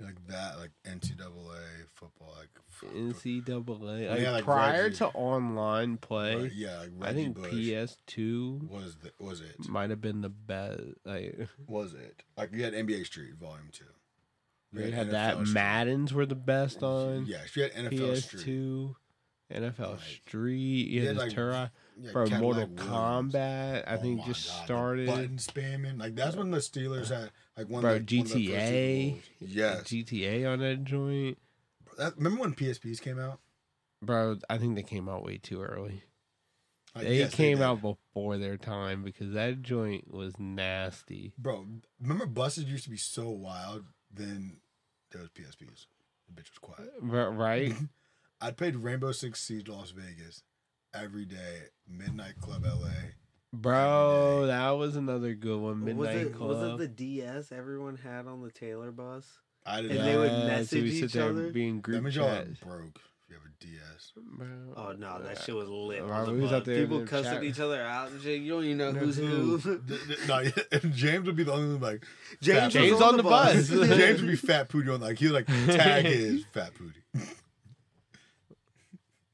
Like that, like NCAA football, like fuck. NCAA. Yeah, Like, like prior Reggie. to online play, Right, yeah, like I Reggie think Bush PS2 was the, was it might have been the best. Like, was it like you had NBA Street Volume Two. we You had NFL that. Street. Maddens were the best on Yeah, she had NFL Street. PS2. NFL Like, Street. You you had had, this like, Turok. Yeah, Bro, Cadillac Mortal Williams. Kombat, I Oh think just God, started. button spamming. Like that's when the Steelers uh, had like one. Bro, their GTA. Bowls. Yes. GTA on that joint. That, remember when PSPs came out? Bro, I think they came out way too early. Like, they yes, came did. out before their time because that joint was nasty. Bro, remember buses used to be so wild. Then there was PSPs. The bitch was quiet. R- Right? I played Rainbow Six Siege Las Vegas every day. Midnight Club LA. Bro, that was another good one. was Midnight it Club. was it the DS everyone had on the Taylor bus? I did And not. they would Yeah, message we sit each there other? Being that group means y'all chat. broke if you have a DS. Bro, Oh no, that shit was lit. Right, On was out there People the cussing each other out and shit. You don't even know Know who's who. who. D- d- no, and James would be the only one like James, James on the bus. James would be fat pooty on like he would like tag his fat pooty.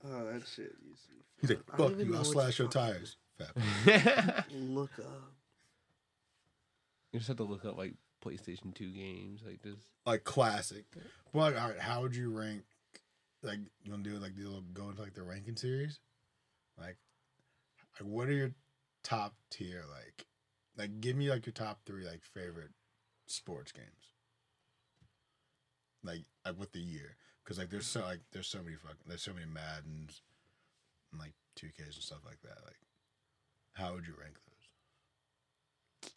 oh, that shit. used to He's like, fun. I don't fuck you, I'll slash your you're tires. Fat pooty. Look up. you just have to look up like PlayStation 2 games. Like this. Like classic. But like, all right, how would you rank like you wanna do like the little go into like the ranking series? Like like what are your top tier like like give me like your top three like favorite sports games. Like like with the year. Cause like there's so like there's so many fucking there's so many Maddens and like two Ks and stuff like that. Like how would you rank those?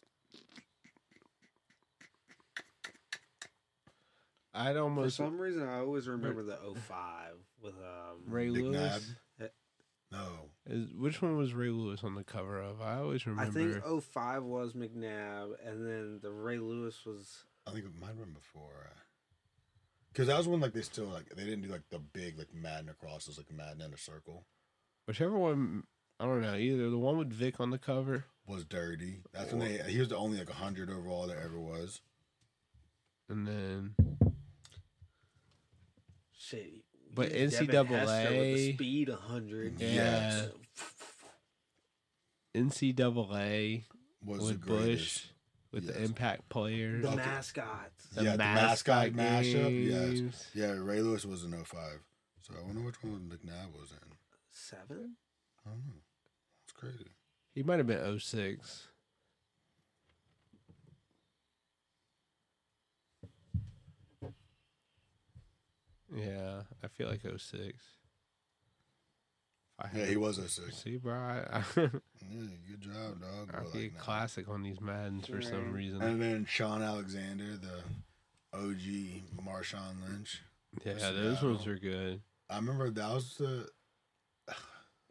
I'd For almost. For some reason, I always remember the 05 with um. Ray Big Lewis. No. Is, which one was Ray Lewis on the cover of? I always remember. I think 05 was McNabb, and then the Ray Lewis was. I think it might have been before. Because that was when like they still like they didn't do like the big like Madden across, it was like Madden in a circle Whichever one. I don't know. Either the one with Vic on the cover. was dirty. That's when they he was the only like hundred overall there ever was. And then. Shit. But he was Devin NCAA Hester with the speed 100. Yeah. NCAA Was with the. Bush. With the impact players. The Okay. mascots. the Yeah, the mascot, mascot mashup, games. yes. Yeah, Ray Lewis was in 05. So I wonder which one McNabb was in. Seven? I don't know. It's crazy. He might have been 06. Yeah, I feel like 06. I Yeah, he was 06. See, bro, I, I, Yeah, good job, dog. I But, feel like, nah. classic on these Maddens for some reason. And then Shaun Alexander, the OG Marshawn Lynch. yeah, Seattle. those ones are good. I remember that was the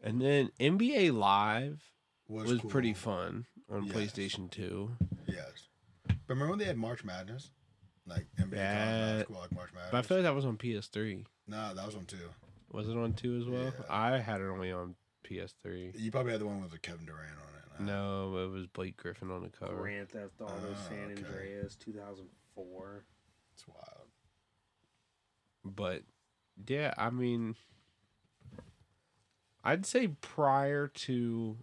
And then NBA Live was, was cool. pretty fun on Yes. PlayStation 2. Yes. But remember when they had March Madness? Like NBA Yeah. college basketball, like March Madness. But I feel like that was on PS3. nah, that was on 2. Was it on 2 as well? Yeah. I had it only on PS3. You probably had the one with the Kevin Durant on it. No, it was Blake Griffin on the cover. Grand Theft Auto Oh, San okay. Andreas 2004. It's wild. But yeah, I mean, I'd say prior to,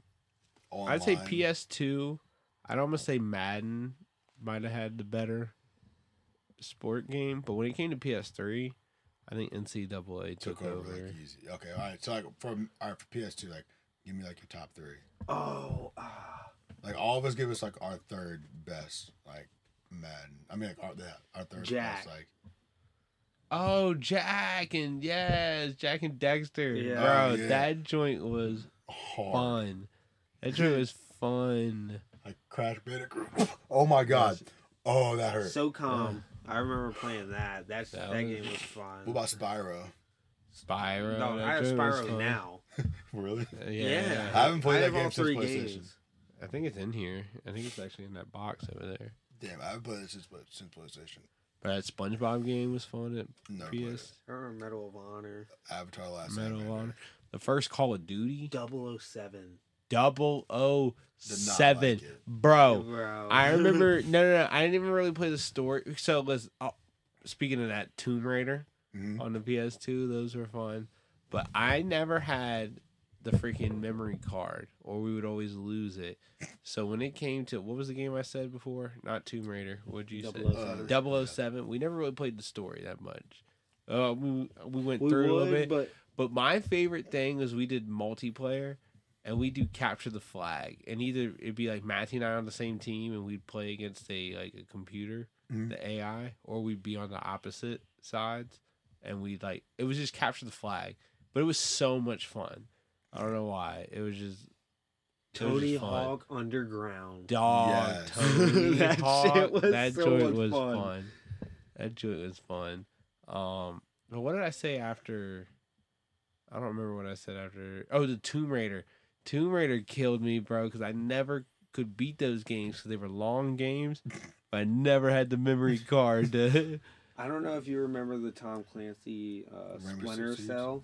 I'd say PS2, I'd almost say Madden might have had the better sport game. But when it came to PS3, I think NCAA took, took over, over. like easy. Okay, all right. So like from all right for PS2, like give me like your top three. Oh, ah. Like all of us give us like our third best like Madden. I mean like our yeah, our third Jack. best like Oh, Jack and yes, Jak and Daxter, Yeah. bro, Oh, yeah. that joint was hard. fun. That joint was fun. Like Crash Bandicoot. Oh my god. Oh, that hurt. SOCOM. I remember playing that. That's That that, was- game was fun. What about Spyro? Spyro. no, I have Spyro now. Really? Uh, Yeah, Yeah, I haven't played I that have game all since PlayStation. games. I think it's in here. I think it's actually in that box over there. Damn, I haven't played it since, since PlayStation. But that SpongeBob game was fun at Never played. PS. I remember Medal of Honor. Avatar: Last Medal of Airbender. Honor. The first Call of Duty. 007. Double O Did not seven, like it. bro. Bro. I remember. No, no, no. I didn't even really play the story. So let's. Oh, speaking of that, Tomb Raider Mhm. on the PS2, those were fun. But I never had the freaking memory card, or we would always lose it. So when it came to what was the game I said before? Not Tomb Raider. What'd you say? 007. Double 007. We never really played the story that much. Uh, we we went we through it a little bit, but but my favorite thing was we did multiplayer, and we do capture the flag, and either it'd be like Matthew and I on the same team, and we'd play against a like a computer, Mhm. the AI, or we'd be on the opposite sides, and we'd like it was just capture the flag, but it was so much fun. I don't know why. It was just it was Tony just fun. Hawk Underground. Dog, Yes. Tony That Hawk, shit was that so joint much was fun. fun. That joint was fun. Um, but what did I say after? I don't remember what I said after. Oh, the Tomb Raider. Tomb Raider killed me, bro, because I never could beat those games because they were long games. but I never had the memory card. to- I don't know if you remember the Tom Clancy uh, Splinter Six Siege? Cell.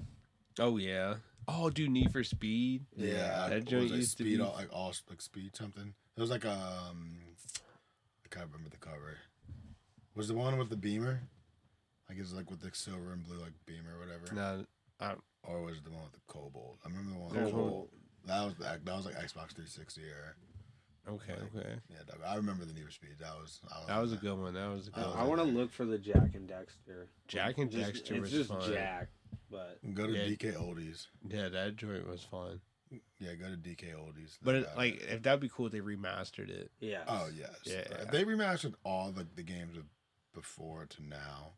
Oh yeah. Oh, dude, Need for Speed. Yeah, that that joint was like used to speed, be- all, like all like speed something. It was like um, I can't remember the cover. Was the one with the beamer? I guess like with the silver and blue like beamer or whatever. No, I, Or was it the one with the cobalt? I remember the one. There's With one- cobalt. That was the, that was like Xbox 360 era. okay, okay. Yeah, I remember the Need for Speed. That was I That was a good one. That was a good I one. I want to look for the Jak and Daxter. Jack and Just- Dexter it's was just fun. Jack, but Go to Yeah. DK Oldies. Yeah, that joint was fun. Yeah, go to DK Oldies. But it, like, it. if that'd be cool, if they remastered it. yeah. oh yes, Yeah. If they remastered all the, the games of before to now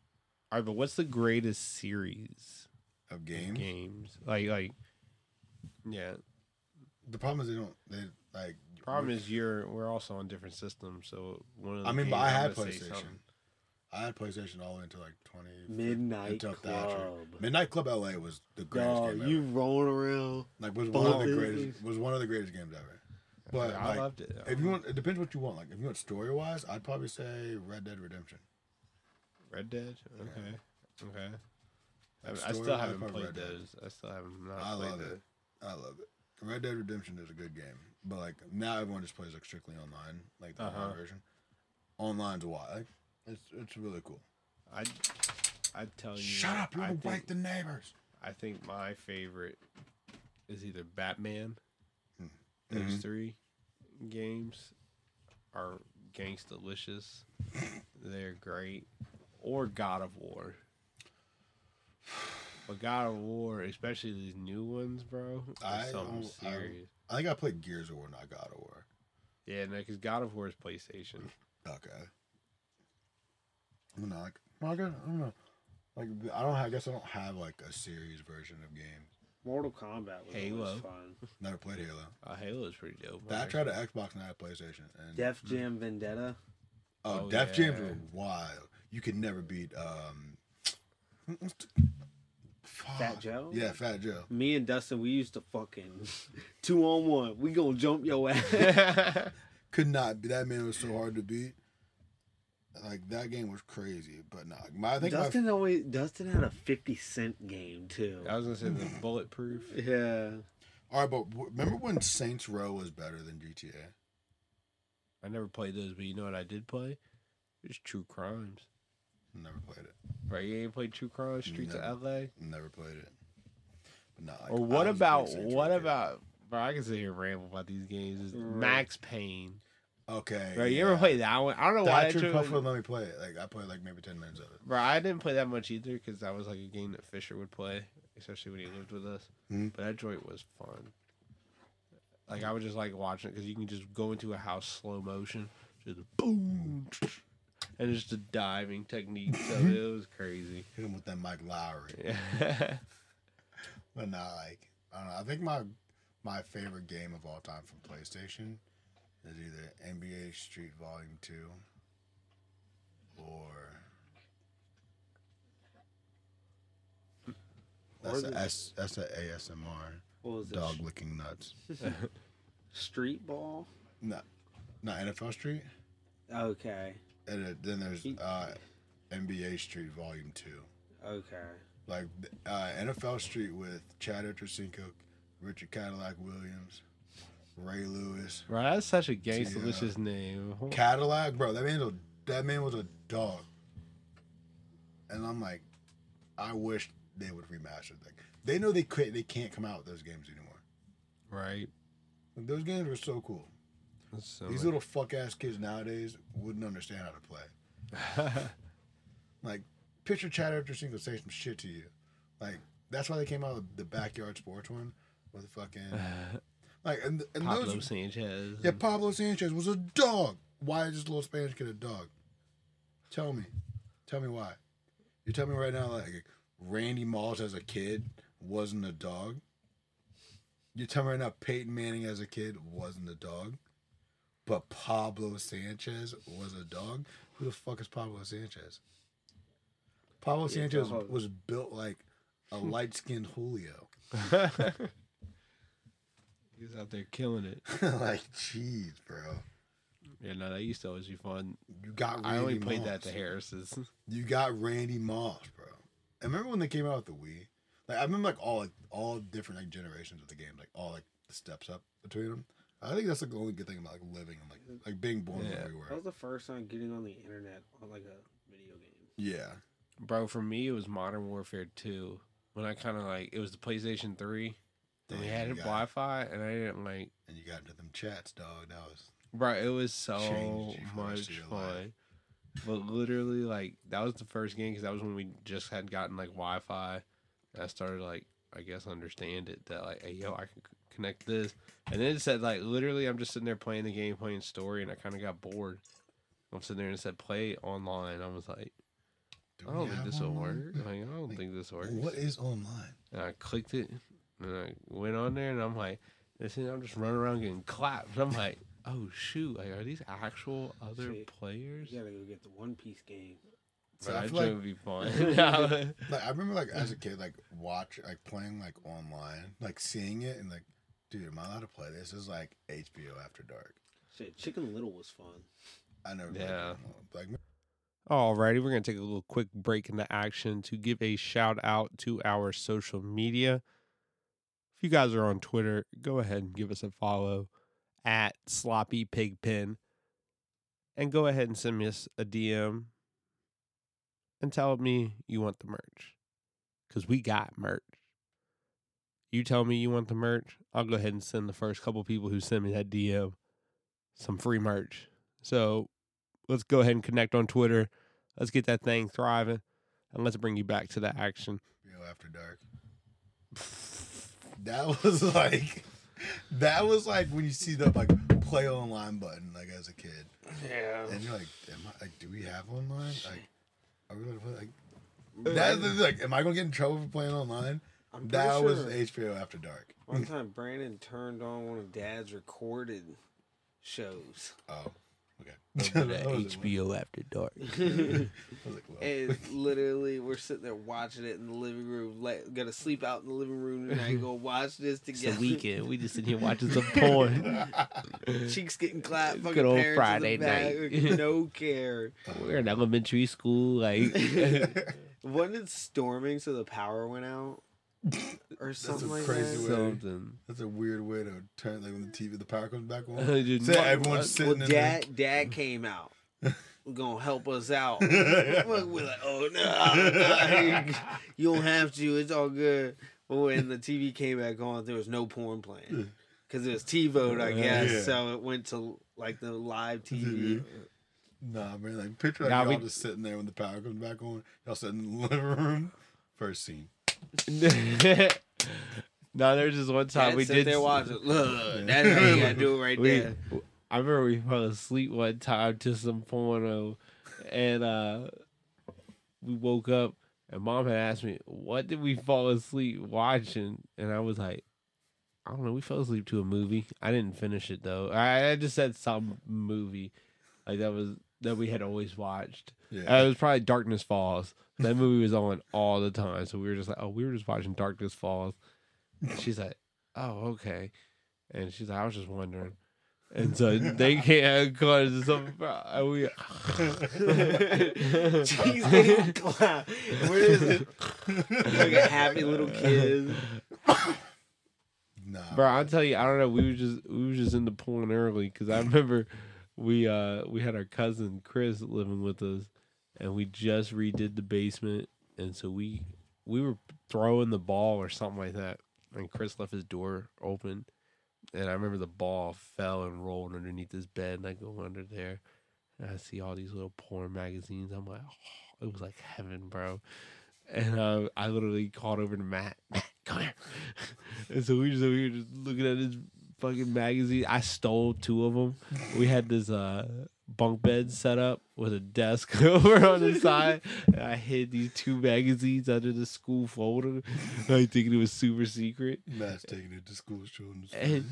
All right, but what's the greatest series of of games. games? Like, like, yeah. The problem is they don't. They like. Problem is, you're we're also on different systems, so one of the I mean, but games I I'm had PlayStation. Something. I had PlayStation all the way until like twenty. Midnight until Thatcher. Club. Midnight Club LA was the greatest Dog, game you ever. rolling around. Like was one of the Both greatest. movies. Was one of the greatest games ever. But Yeah, I like, loved it. if you want, it depends what you want. Like if you want story wise, I'd probably say Red Dead Redemption. Red Dead, okay, okay. I, Like, I still story-wise, haven't probably played Red Dead. those. I still haven't not I played love those. it. I love it. Red Dead Redemption is a good game, but like now everyone just plays like strictly online, like the Uh-huh. online version. Online's why like, it's it's really cool. I I tell you, Shut up! You I think, wake the neighbors. I think my favorite is either Batman. Hmm. Those Mhm. three games are gangstalicious. They're great. Or God of War. But God of War, especially these new ones, bro, is I something don't- I- serious. I think I played Gears of War, not God of War. Yeah, no, because God of War is PlayStation. Okay. I'm not like I guess- I don't know. Like I don't. Have, I guess I don't have like a series version of games. Mortal Kombat was Halo. always fun. Never played Halo. Uh, Halo is pretty dope. But I tried an Xbox and I had a PlayStation. And Def Jam Vendetta. Oh, Oh, Def Jams yeah. were wild. You could never beat um. Fat. Joe? Yeah, Fat Joe. Me and Dustin, we used to fucking two on one. We gonna jump your ass. Could not. be That man was so hard to beat. Like that game was crazy, but nah. My, I think my, Dustin always Dustin had a fifty cent game too. I was gonna say the bulletproof. Yeah. all right, but w- remember when Saints Row was better than GTA? I never played those, but you know what I did play? It's True Crimes. Never played it. Right? You ain't played True Crimes, Streets Never. of LA. Never played it. But nah, like, Or I what was about what about? Bro, I can sit here and ramble about these games. Right. Max Payne. Okay. Bro, you ever play that one? I don't know why. That That True Puff would let me play it. Like I played like maybe ten minutes of it. Bro, I didn't play that much either because that was like a game that Fisher would play, especially when he lived with us. Mhm. But that joint was fun. Like I would just like watching it because you can just go into a house slow motion, just boom, and just the diving technique. So it was crazy. Hit him with that Mike Lowrey. Yeah. But not like I don't know. I think my my favorite game of all time from PlayStation is either NBA Street Volume 2 or. That's, or a, S, that's a ASMR. What was Dog licking nuts. street ball? No. Not NFL Street? Okay. And it, then there's uh, NBA Street Volume 2. Okay. Like uh, NFL Street with Chad Ochocinco, Richard Cadillac Williams. Ray Lewis. Bro, that's such a Yeah. gangsta-licious name. Cadillac, bro. That man, was, that man was a dog. And I'm like, I wish they would remaster. it. Like they know they could, they can't come out with those games anymore. Right. Like, those games were so cool. So These little fuck ass kids nowadays wouldn't understand how to play. Like, picture Chad Ochocinco say some shit to you. Like that's why they came out with the backyard sports one with fucking like and, and Pablo those Sanchez. Yeah, Pablo Sanchez was a dog. Why is this little Spanish kid a dog? Tell me. Tell me why. You tell me right now, like Randy Moss as a kid wasn't a dog. You tell me right now, Peyton Manning as a kid wasn't a dog, but Pablo Sanchez was a dog. Who the fuck is Pablo Sanchez? Pablo Yeah, Sanchez was built like a light skinned Julio. He's out there killing it. like, jeez, bro. Yeah, no, that used to always be fun. You got. Randy I only played that to Harris's. You got Randy Moss, bro. I remember when they came out with the Wii. Like I remember like all like all different like generations of the game, like all like the steps up between them. I think that's like the only good thing about like living and like like being born Yeah. where we That was the first time getting on the internet on like a video game. Yeah, Bro, for me, it was Modern Warfare 2. When I kind of like, it was the PlayStation 3. We had it got- Wi Fi, and I didn't like, and you got into them chats, dog. That was bro, it was so Changed you for the rest much fun. But literally, like, that was the first game because that was when we just had gotten like Wi Fi. And I started, like, I guess, understand it that, like, hey, yo, I can connect this. And then it said, like, literally, I'm just sitting there playing the game, playing story, and I kind of got bored. I'm sitting there and it said play online. I was like, I don't think this will work. Like, I don't Like, think this works. What is online? And I clicked it, and I went on there, and I'm like, this is, I'm just running around getting clapped. I'm like, oh shoot, like, are these actual other Shit. players? You gotta go get the One Piece game. So Bro, I, I feel like, would be fun. Yeah. Like I remember like as a kid, like watch like playing like online, like seeing it and like, dude, am I allowed to play this? This is like HBO After Dark. Shit, Chicken Little was fun. I never. played Yeah. it. Like Alrighty, we're gonna take a little quick break into action to give a shout out to our social media. You guys are on Twitter, go ahead and give us a follow at Sloppy Pigpen, and go ahead and send me us a DM and tell me you want the merch, cause we got merch. You tell me you want the merch, I'll go ahead and send the first couple people who send me that DM some free merch. So let's go ahead and connect on Twitter. Let's get that thing thriving, and let's bring you back to the action. HBO After Dark. That was like, that was like when you see the like play online button like as a kid, Yeah. and you're like, am I like, do we have online? Like, are we gonna play like? That's the, like, am I gonna get in trouble for playing online? I'm That pretty was HBO After Dark. One time, Brandon turned on one of Dad's recorded shows. Oh, okay. Over the HBO After Dark. Like, And literally, we're sitting there watching it in the living room. Like, gotta sleep out in the living room tonight. Go watch this It's together. weekend. We just sitting here watching some porn. Cheeks getting clapped. Fucking Good old parents Friday in the back, night. no care. We're in elementary school. Like, Wasn't it storming so the power went out? Or a something like crazy that? way. something. That's a weird way to turn like when the TV the power comes back on. Just So fuck- everyone's sitting Well, in dad, dad came out. We're Gonna help us out. We're like, oh no, no, you don't have to. It's all good. But when the TV came back on, there was no porn playing because it was TiVo, I guess. Yeah. So it went to like the live TV. Nah, man. Like picture like Nah, y'all we- just sitting there when the power comes back on. Y'all sitting in the living room. First scene. No, there's just one time Dad we sit did. there watching. Look, that's how you gotta do it right we, there. I remember we fell asleep one time to some porno, and uh, we woke up, and mom had asked me, "What did we fall asleep watching?" And I was like, "I don't know. We fell asleep to a movie. I didn't finish it though. I, I just said some movie, like that was that we had always watched. Yeah. Uh, it was probably Darkness Falls. That movie was on all the time, so we were just like, oh, we were just watching Darkness Falls. And she's like, oh, okay, and she's like, I was just wondering. And so they can't call it something. And we, Cheesecake clown. We're just like a happy little kid. nah. Bro, I'll tell you, I don't know. We were just we were just in the porn early because I remember we uh we had our cousin Chris living with us, and we just redid the basement, and so we we were throwing the ball or something like that, and Chris left his door open, and I remember the ball fell and rolled underneath his bed, and I go under there, and I see all these little porn magazines. I'm like, oh, it was like heaven, bro. And uh, I literally called over to Matt. Matt, come here. and so we just we were just looking at his fucking magazine. I stole two of them. We had this uh, bunk bed set up with a desk over on the side. And I hid these two magazines under the school folder. I think it was super secret. Matt's taking it to school, showing the And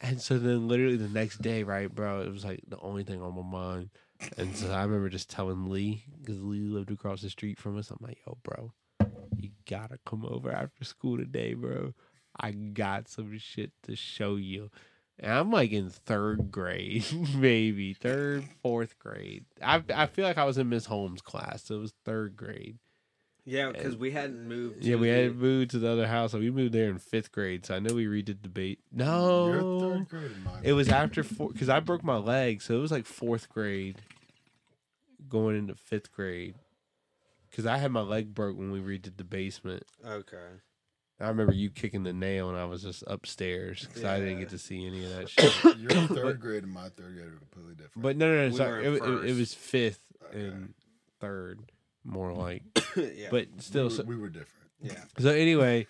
and so then literally the next day, right, bro, it was like the only thing on my mind. And so I remember just telling Lee, because Lee lived across the street from us. I'm like, yo, bro, you gotta come over after school today, bro. I got some shit to show you. And I'm like in third grade, maybe third, fourth grade. I I feel like I was in Miss Holmes' class. So it was third grade. Yeah, because we hadn't moved. Yeah, we the- had moved to the other house. So we moved there in fifth grade. So I know we redid the bait. No, You're third grade my it was after four because I broke my leg, so it was like fourth grade, going into fifth grade. Because I had my leg broke when we redid the basement. Okay. I remember you kicking the nail, and I was just upstairs because I didn't get to see any of that shit. Your third grade and my third grade are completely different. But no, no, no. We sorry, it, it, it was fifth Okay. and third, more like. yeah. But we still, were, so, we were different. yeah. So anyway,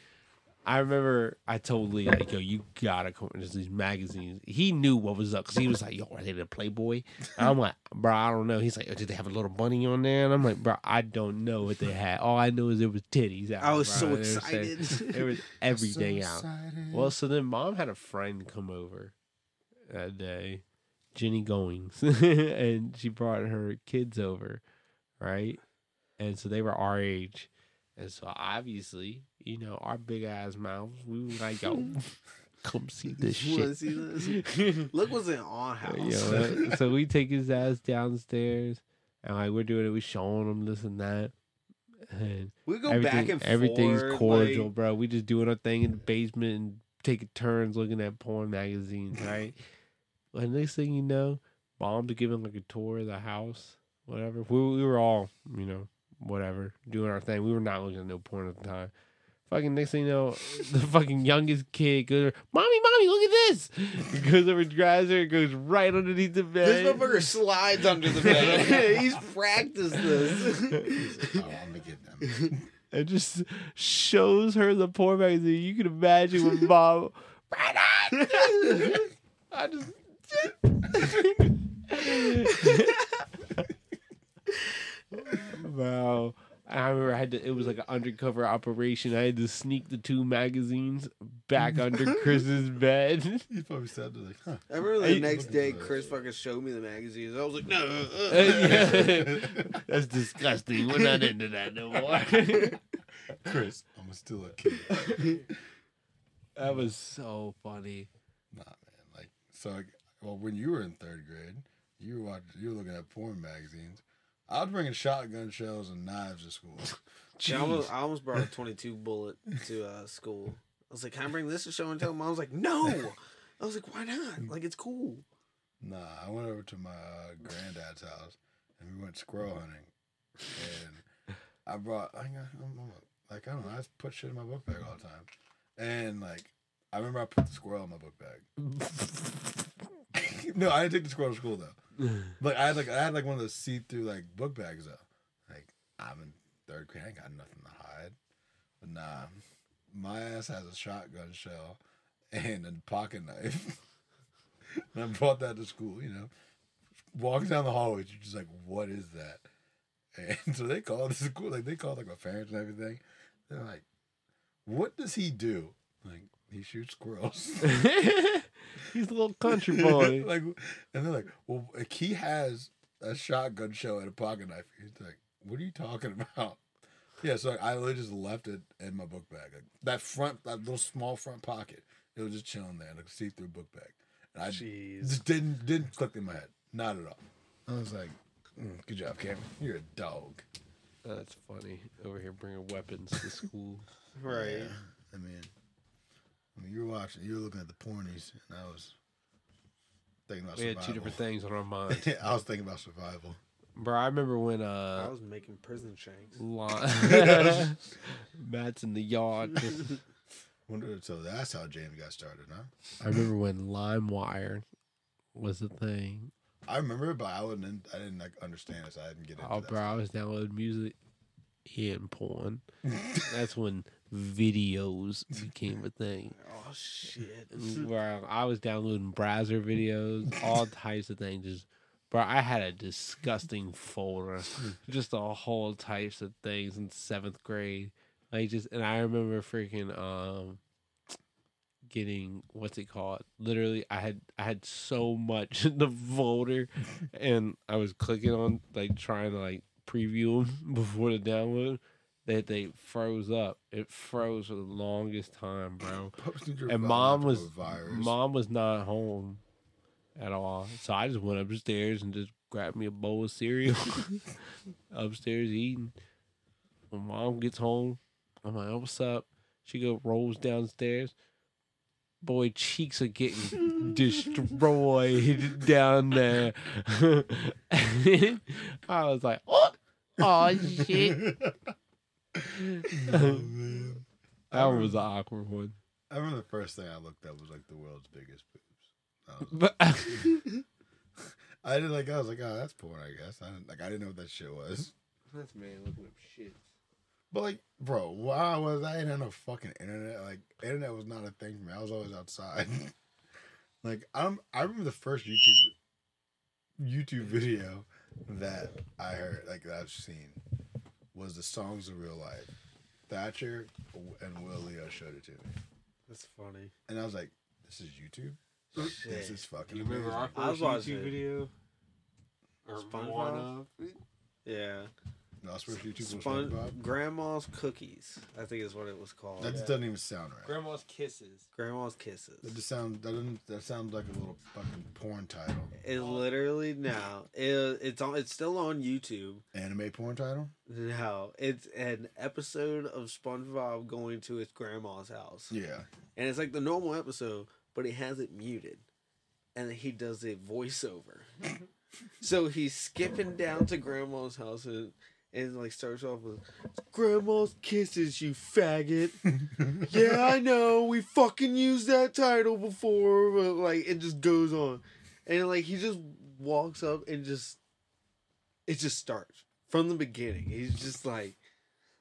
I remember I told Lee like, "Yo, you gotta come." There's these magazines. He knew what was up because he was like, "Yo, are they the Playboy?" And I'm like, "Bro, I don't know." He's like, oh, "Did they have a little bunny on there?" And I'm like, "Bro, I don't know what they had. All I know is there was titties out." I was bro." so they were saying- excited. There was everything So out. Well, so then mom had a friend come over that day, Jenny Goings, and she brought her kids over, right? And so they were our age. And so obviously, you know, our big ass mouths, we were like, yo, come see this You shit. see this? Look what's in our house. Yo, so we take his ass downstairs and like we're doing it, we showing him this and that. And we go back and forth. everything's forth, cordial, like- bro. We just doing our thing in the basement and taking turns looking at porn magazines, right? and next thing you know, mom's giving like a tour of the house, whatever. We, we were all, you know, whatever, doing our thing. We were not looking at no porn at the time. Fucking next thing you know, the fucking youngest kid goes, "Mommy, mommy, look at this!" Goes over, grabs her, and goes right underneath the bed. This motherfucker slides under the bed. He's practiced this. oh, I'm gonna get them. and just shows her the porn magazine. You can imagine when mom, Brandon! I just. Wow. I remember I had to, it was like an undercover operation. I had to sneak the two magazines back under Chris's bed. He probably sat there like, huh. I remember the Hey, next look at day, this. Chris fucking showed me the magazines. I was like, no. uh, uh. That's disgusting. We're not into that no more. Chris, I'm still a kid. that was so funny. Nah, man. Like, so, like, well, when you were in third grade, you were watching, you were looking at porn magazines. I was bringing shotgun shells and knives to school. I, almost, I almost brought a 22 bullet to uh, school. I was like, can I bring this to show and tell? Mom was like, no. I was like, why not? Like, it's cool. Nah, I went over to my uh, granddad's house and we went squirrel hunting. And I brought, I, I'm like, I don't know, I put shit in my book bag all the time. And, like, I remember I put the squirrel in my book bag. no, I didn't take the squirrel to school, though. But I had, like, I had, like, one of those see through, like, book bags, though. Like, I'm in third grade, I ain't got nothing to hide. But nah, my ass has a shotgun shell and a pocket knife. and I brought that to school, you know. Walking down the hallway, you're just like, what is that? And so they called the school, like they called like my parents and everything. They're like, what does he do? Like, he shoots squirrels. He's a little country boy. like, and they're like, well, like, he has a shotgun shell and a pocket knife. He's like, "What are you talking about?" Yeah, so I literally just left it in my book bag. Like, that front, that little small front pocket, it was just chilling there, like a see-through book bag. And I Jeez. just didn't didn't click in my head, not at all. I was like, mm, "Good job, Cameron. You're a dog." That's funny. Over here bringing weapons to school. Right. Yeah. I mean, I mean, you were watching, you were looking at the pornies, and I was thinking about We had two different things on our mind. I was thinking about survival. Bro, I remember when I uh was making prison shanks. Lon- Matt's in the yard. Wonder, so that's how James got started, huh? I remember when LimeWire was a thing. I remember, it, but I wouldn't. I didn't like understand it, so I didn't get it. Oh, that. bro, I was downloading music and porn. That's when videos became a thing. Oh shit. Bro, I was downloading browser videos, all types of things. Just, bro, I had a disgusting folder, just all whole types of things in seventh grade. Like just, and I remember freaking um getting what's it called? Literally, I had I had so much in the folder, and I was clicking on like trying to like preview them before the download. That they froze up. It froze for the longest time, bro Pups need your and mom was mom was not home at all. So I just went upstairs and just grabbed me a bowl of cereal upstairs eating. When mom gets home, I'm like, oh, "What's up?" She go rolls downstairs. Boy, cheeks are getting destroyed down there. I was like, "Oh, oh shit!" Oh, man. That one was an awkward one. I remember the first thing I looked up was like the world's biggest boobs. I, But I didn't like. I was like, oh, that's porn. I guess. I didn't like. I didn't know what that shit was. That's man looking up shit. But like, bro, why was I didn't no fucking internet? Like, internet was not a thing for me. I was always outside. like, I'm. I remember the first YouTube YouTube video that I heard, like that I've seen, was the songs of real life. Thatcher and Will Leo showed it to me, That's funny. and I was like, "This is YouTube. This is fucking Do you remember our amazing." I was first watching YouTube it. video? Or SpongeBob? one of? Yeah. No, I swear YouTube was Spon- SpongeBob. Grandma's cookies. I think is what it was called. That just doesn't even sound right. Grandma's Kisses. Grandma's kisses. That just sounds. That doesn't. That sounds like a little fucking porn title. It literally now it, it's on. It's still on YouTube. Anime porn title. No, it's an episode of SpongeBob going to his grandma's house, Yeah. and it's like the normal episode, but he has it muted, and he does a voiceover. so he's skipping down to grandma's house and, and like starts off with "Grandma's kisses, you faggot." yeah, I know. We fucking used that title before, but like it just goes on, and like he just walks up and just it just starts from the beginning. He's just like,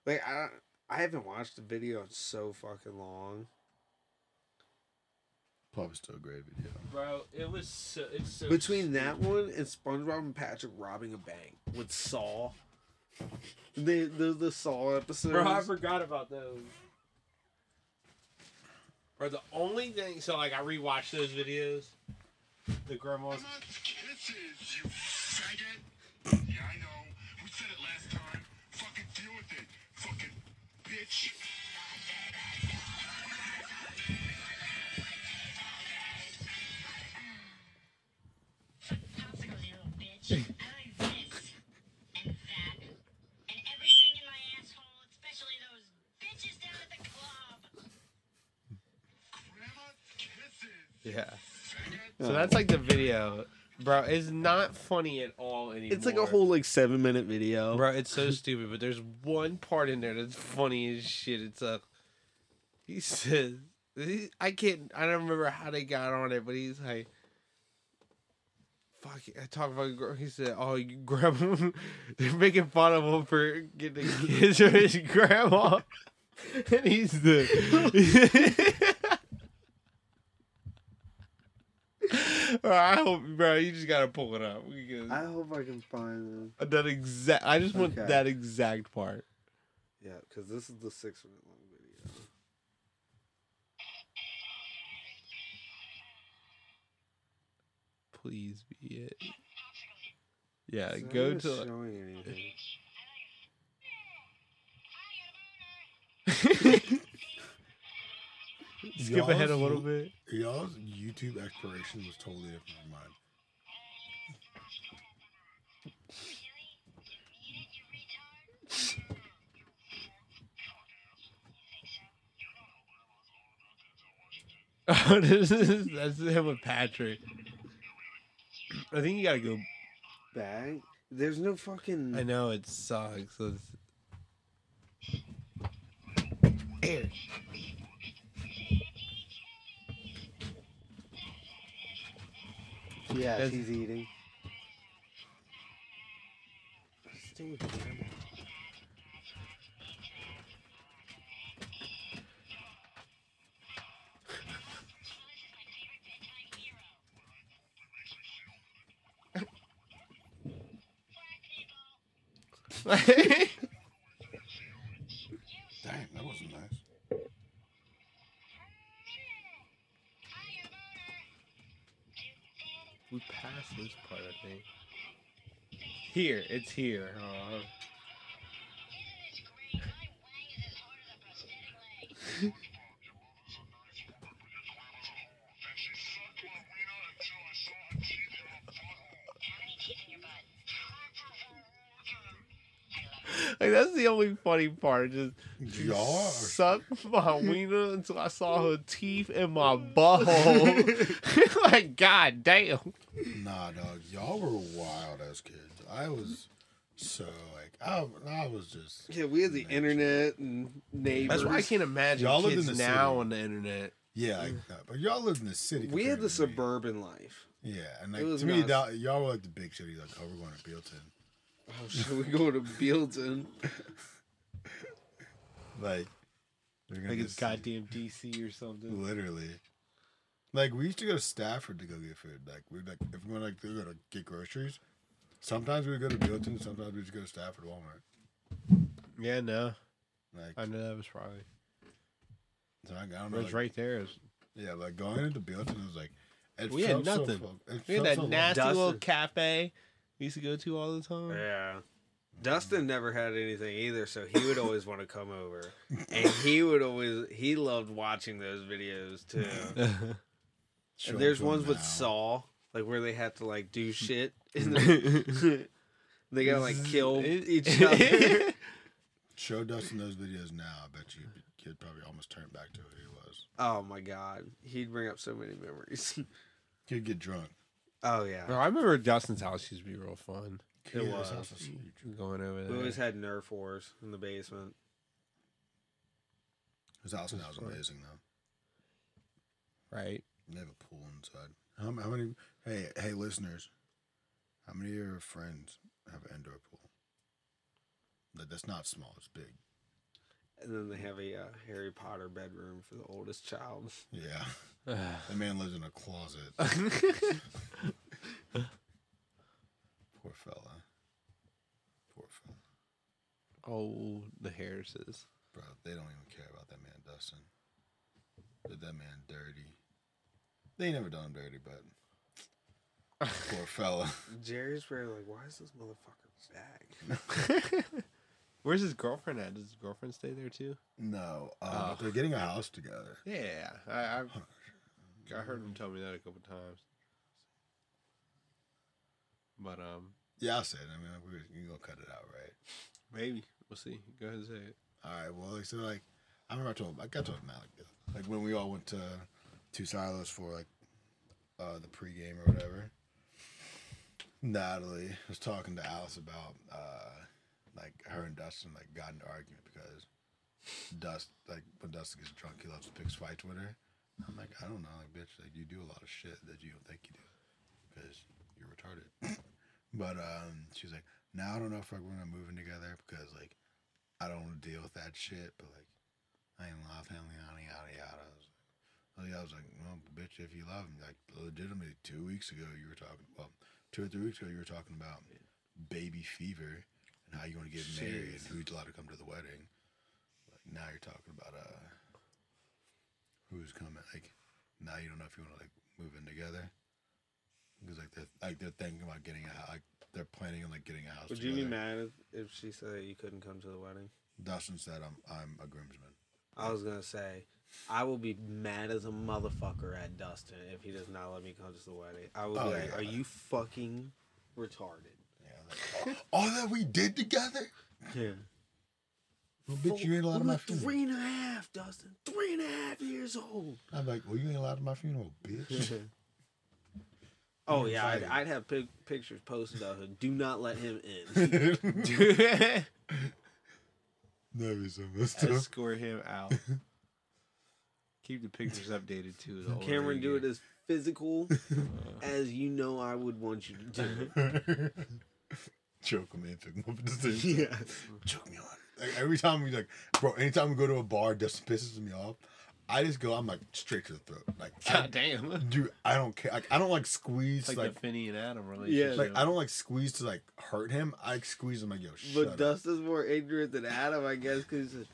like I I haven't watched the video in so fucking long. Probably still a great video. Bro, it was so. It's so. Between that one and SpongeBob and Patrick robbing a bank with Saw, the the the Saw episodes. Bro, I forgot about those. Bro, the only thing. So, like, I rewatched those videos. The grandma's. Grandma's kisses, you faggot. Yeah, I know. We said it last time. Fucking deal with it. Fucking bitch. Yeah. So that's like the video. Bro, it's not funny at all anymore. It's like a whole like seven minute video. Bro, it's so stupid, but there's one part in there that's funny as shit. It's a. He says. he- I can't. I don't remember how they got on it, but he's like. Fuck, it. I talk about. gr- He said, "Oh, you grab grandma." They're making fun of him for getting kids from his grandma, and he's the. Bro, I hope, bro, you just gotta pull it up I hope I can find it. that exact. I just want Okay. that exact part. Yeah, because this is the six minute long video. Please be it. Yeah, It's go to. showing anything. Skip ahead a little bit. Y'all's YouTube exploration was totally different from mine. Oh, this is that's him with Patrick. I think you gotta go. Back? There's no fucking. I know it sucks. it's- Air. Yeah, That's- he's eating. Stay with the Here, it's here. Oh. And she sucked my wiener until I saw her teeth in her butthole. Like that's the only funny part. Just suck my wiener until I saw her teeth in my butthole. like god damn. Nah, dog. Y'all were wild as kids. I was so like I, I was just Yeah, we had the internet and neighbors. That's why I can't imagine Y'all lived kids in the now city. on the internet. yeah, like that. But y'all lived in the city. We had the to me. suburban life. Yeah, and like to me, nuts. that, y'all were like the big city. Like, oh, we're going to Bealeton. Oh, should we go to Bealeton? Like, we're gonna Like it's goddamn DC or something. Literally. Like we used to go to Stafford to go get food. Like we're like if we want like to go to get groceries. Sometimes we would go to Bealeton. Sometimes we just go to Stafford Walmart. Yeah, no. Like I know that was probably so I, I don't know. it was like- right there. Yeah, like going into Bealeton it was like it We had felt so nothing. we had that so long. nasty little cafe we used to go to all the time. Yeah. Dustin never had anything either, so he would always want to come over, and he would always he loved watching those videos too. And there's up to 'em ones with now. Saw, like where they had to like do shit. In the, they gotta like kill each other. Show Dustin those videos now. I bet you kid probably almost turn back to who he was. oh my god, he'd bring up so many memories. He'd get drunk. oh yeah, Bro, I remember Dustin's house used to be real fun. It Yeah, was. house was. Going over we always had Nerf wars in the basement. His house now is fun. amazing though. right? They have a pool inside. How, how many? Hey, hey, listeners. How many of your friends have an indoor pool? Like, that's not small. It's big. And then they have a uh, Harry Potter bedroom for the oldest child. Yeah. That man lives in a closet. Poor fella. Poor fella. oh, the Harrises. Bro, they don't even care about that man, Dustin. Did that man dirty. They ain't never done him dirty, but poor fella. Jerry's probably like, why is this motherfucker back? Where's his girlfriend at? Does his girlfriend stay there too? No, um, Oh. they're getting a house together. Yeah, I I've, I heard him tell me that a couple times. But um, Yeah, I'll say it. I mean, we're, you gonna cut it out, right? maybe we'll see. Go ahead and say it. All right. Well, like so, like I remember I told I got told Malik. Like when we all went to two silos for like uh the pregame or whatever. Natalie was talking to Alice about uh like her and Dustin like got into argument because Dust like when Dustin gets drunk he loves to pick fights with her. I'm like I don't know like bitch like you do a lot of shit that you don't think you do because you're retarded. but um she's like now I don't know if we're gonna move in together because like I don't want to deal with that shit, but like, I ain't love him, yada yada yada. I was, like, I was like, well, bitch, if you love him, like, legitimately, two weeks ago you were talking, well, two or three weeks ago you were talking about baby fever and how you want to get married and who's allowed to come to the wedding. Like now you're talking about uh, who's coming. Like now you don't know if you want to like move in together because like they're like they're thinking about getting a hou- like they're planning on like getting a house. Would you be mad if, if she said you couldn't come to the wedding? Dustin said I'm I'm a groomsman. I was gonna say, I will be mad as a motherfucker at Dustin if he does not let me come to the wedding. I will Oh, be like, yeah. "Are you fucking retarded?" Yeah, like, all that we did together. Yeah. Well, bitch, you ain't allowed to my funeral. Three and a half, Dustin. Three and a half years old. I'm like, well, you ain't allowed to my funeral, bitch. oh yeah, I'd, I'd have pic- pictures posted of him. Do not let him in. That'd be so messed up. Escort him out. Keep the pictures updated too. the Cameron, do it as physical as you know I would want you to do. Choke him in, pick him up at the same time. yes. Choke me on. Like every time we like, bro. Anytime we go to a bar, Dustin pisses me off. I just go. I'm like straight to the throat. Like, I, God damn. dude, I don't care. Like, I don't like squeeze. It's like, like, the Finney and Adam relationship. Yeah. like I don't like squeeze to like hurt him. I like, squeeze him like yo. Shut But up. Dustin's more ignorant than Adam, I guess, because he's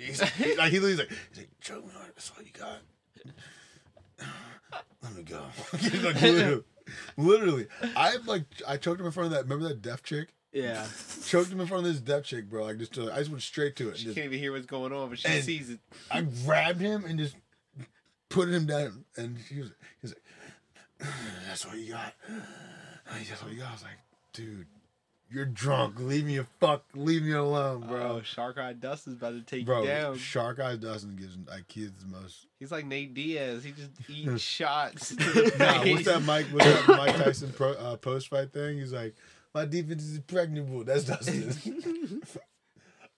He's, he, like he's like, he's like, choke me on it. That's all you got. Let me go. He's like, literally, literally, I like I choked him in front of that. Remember that deaf chick? yeah. Choked him in front of this deaf chick, bro. Like just, to, I just went straight to it. She just, can't even hear what's going on, but she sees it. I grabbed him and just put him down, and he was, he was like, "That's what you got. That's what you got." I was like, "Dude, you're drunk. Leave me a fuck. Leave me alone, Bro, bro." Shark Eye Dustin's about to take Bro, you down. Shark Eyes doesn't gives like he's the most. He's like Nate Diaz. He just eats shots. Nah, what's that Mike? What's that Mike Tyson pro, uh, post fight thing? He's like, "My defense is impregnable." That's Dustin.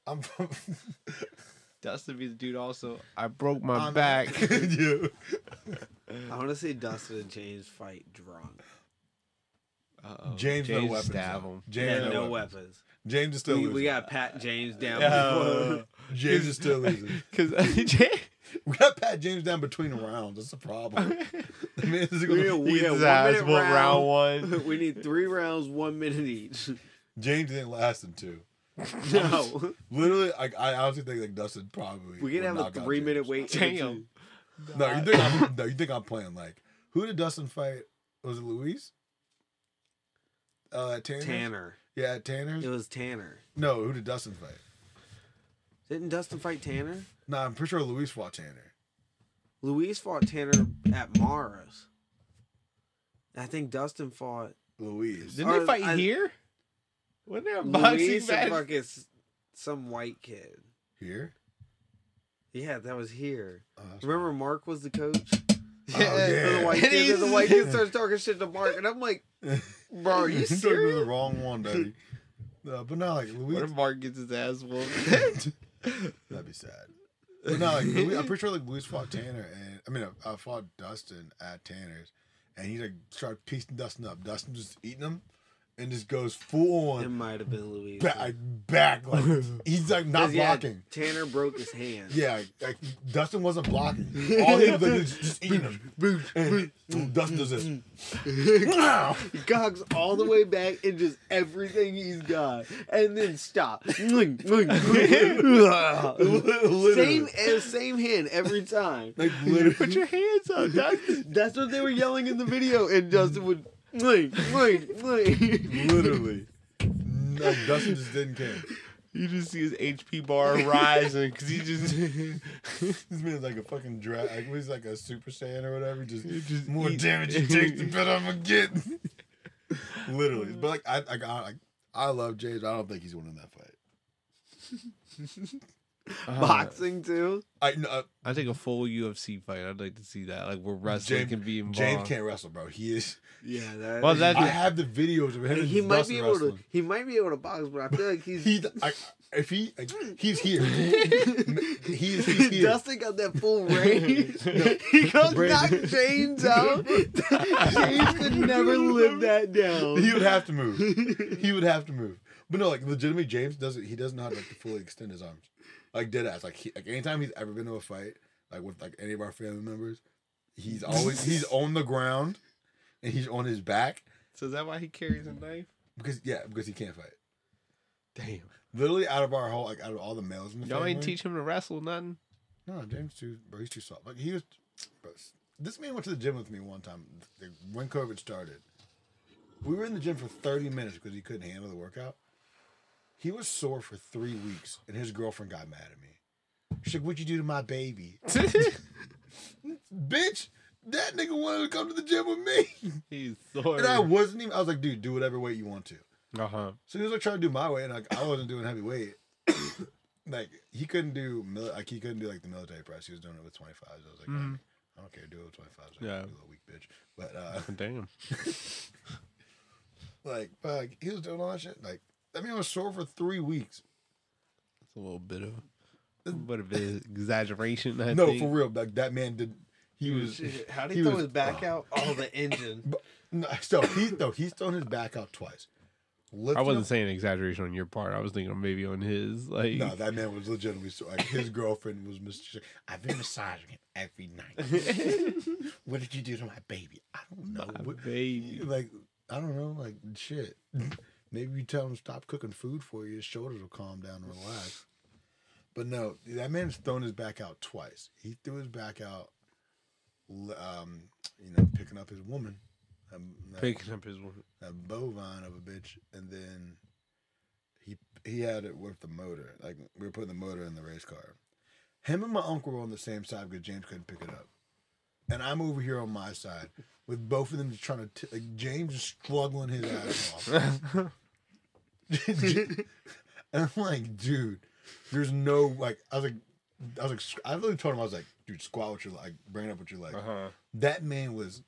I'm. Dustin be the dude also. I broke my I'm- back. yeah. I want to see Dustin and James fight drunk. Uh-oh. James, no weapons. stab him. James no, no weapons. weapons. James is still We, losing. we got Pat James down. Yeah. before- James is still losing. Because uh, We got Pat James down between rounds. That's the problem. The man is We gonna- we he had one ass minute round. round one. we need three rounds, one minute each. James didn't last in two. No, Literally, like I honestly think like Dustin probably. we can would have a three minute wait. Damn. No, you think I'm, no, you think I'm playing like who did Dustin fight? Was it Luis? Uh, Tanner. Tanner. Yeah, Tanner's. It was Tanner. No, who did Dustin fight? Didn't Dustin fight Tanner? No, I'm pretty sure Luis fought Tanner. Luis fought Tanner at Mara's. I think Dustin fought Luis. Didn't Or they fight I- here? Wasn't there a boxing Luis and match? fucking some white kid. Here. Yeah, that was here. Oh, that's Remember Mark was the coach? Oh, yeah. And the white kid, and the white kid starts talking shit to Mark, and I'm like, bro, are you serious? the wrong one, Daddy. No, but not like Luis. What if Mark gets his ass whooped? That'd be sad. But no, like, Louis, I'm pretty sure like Luis fought Tanner, and I mean, I, I fought Dustin at Tanner's, and he like started piecing Dustin up. Dustin just eating him, and just goes full on. It might have been Luis. back, like, back, like he's like not 'Cause, yeah, blocking. Tanner broke his hand. Yeah, like, Dustin wasn't blocking. All he was like, just, just eating him. And Dustin does this. He cogs all the way back and just everything he's got, and then stop. same same hand every time. Like literally. Put your hands up, Dustin. That's what they were yelling in the video, and Dustin would. Wait, wait, wait. literally. Like, Dustin just didn't care. You just see his HP bar rising because he just. This man's like a fucking drag. Like he's like a Super Saiyan or whatever. Just, just more eat- damage he takes, the better I'm gonna get. Literally, but like I, I, I, I love James. I don't think he's winning that fight. Boxing too. I no, uh, I think a full UFC fight. I'd like to see that, like where wrestling James, can be involved. James can't wrestle, bro. He is. Yeah, that. Well, that- I have the videos of him. he might be able wrestling. to. He might be able to box, but I feel like he's. He, I, if he, like, he's here. he's, he's here. Dustin got that full range. he goes Brandon- knock James out. James could never live that down. He would have to move. He would have to move. But no, like legitimately, James doesn't. He doesn't know how to like to fully extend his arms, like dead ass. Like he, like anytime he's ever been to a fight, like with like any of our family members, he's always he's on the ground, and he's on his back So is that why he carries a knife? because yeah, because he can't fight. Damn. Literally, out of our whole like out of all the males in the Y'all family, ain't teach him to wrestle nothing. No, James too, bro. He's too soft. Like he was. Bro, this man went to the gym with me one time when COVID started. We were in the gym for 30 minutes because he couldn't handle the workout. He was sore for three weeks, and his girlfriend got mad at me. She's like, "What'd you do to my baby, bitch?" That nigga wanted to come to the gym with me, He's sore. and I wasn't even. I was like, "Dude, do whatever weight you want to." Uh huh. So he was like trying to do my weight, and like I wasn't doing heavy weight. like he couldn't do mil- like he couldn't do like the military press. He was doing it with 25s. I was like, Mhm. I don't care, do it with 25s. Like, Yeah. you little weak bitch. But uh, Damn. like, like he was doing all that shit. Like that man was sore for three weeks. It's a little bit of a bit of an exaggeration. I no, think. for real. Like that man did. He was. Shit, How did he he throw was- his back oh. out? Oh, the engine. But, no, so he though he's thrown his back out twice. I wasn't up- saying exaggeration on your part. I was thinking maybe on his. Like, No, that man was legitimately so. Like his girlfriend was. Mr. I've been massaging him every night. what did you do to my baby? I don't know. my What- baby. like I don't know. Like shit. Maybe you tell him to stop cooking food for you. His shoulders will calm down and relax. But no, that man's thrown his back out twice. He threw his back out, um, you know, picking up his woman, um, that, Picking up his one. that bovine of a bitch, and then he he had it with the motor. Like we were putting the motor in the race car. Him and my uncle were on the same side because James couldn't pick it up, and I'm over here on my side with both of them just trying to. T- like James is struggling his ass off. and I'm like, dude, there's no like. I was like, I was like, I literally told him I was like, dude, squat with your like, bring it up with your leg. Uh huh. That man was,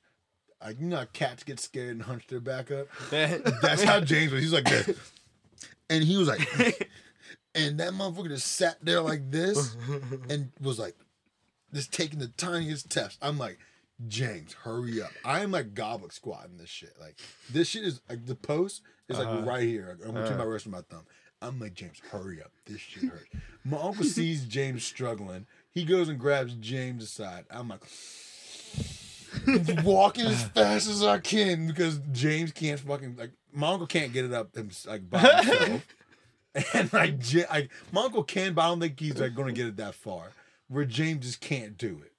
like, you know, how cats get scared and hunch their back up. That's how James was. He's like this, and he was like, and that motherfucker just sat there like this and was like, just taking the tiniest steps. I'm like. James, hurry up! I'm like goblet squatting this shit. Like this shit is like the post is like Uh-huh. right here. I'm Uh-huh. my wrist and my thumb. I'm like James, hurry up! This shit hurts. My uncle sees James struggling. He goes and grabs James aside. I'm like walking as fast as I can because James can't fucking like my uncle can't get it up him, like by himself. and like, Ja- like my uncle can, but I don't think he's like gonna get it that far. Where James just can't do it.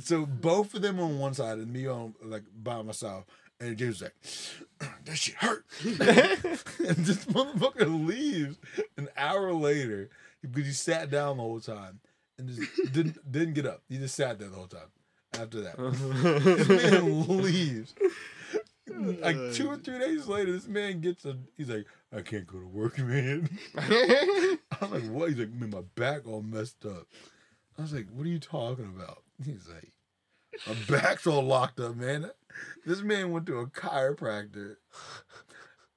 So both of them on one side and me on like by myself, and James was like, "That shit hurt." and this motherfucker leaves an hour later because he sat down the whole time and just didn't didn't get up. He just sat there the whole time. After that, this man leaves. Like uh, two or three days later, this man gets a. He's like, "I can't go to work, man." I'm like, "What?" He's like, "Man, my back all messed up." I was like, "What are you talking about?" He's like, "My back's all locked up, man." This man went to a chiropractor.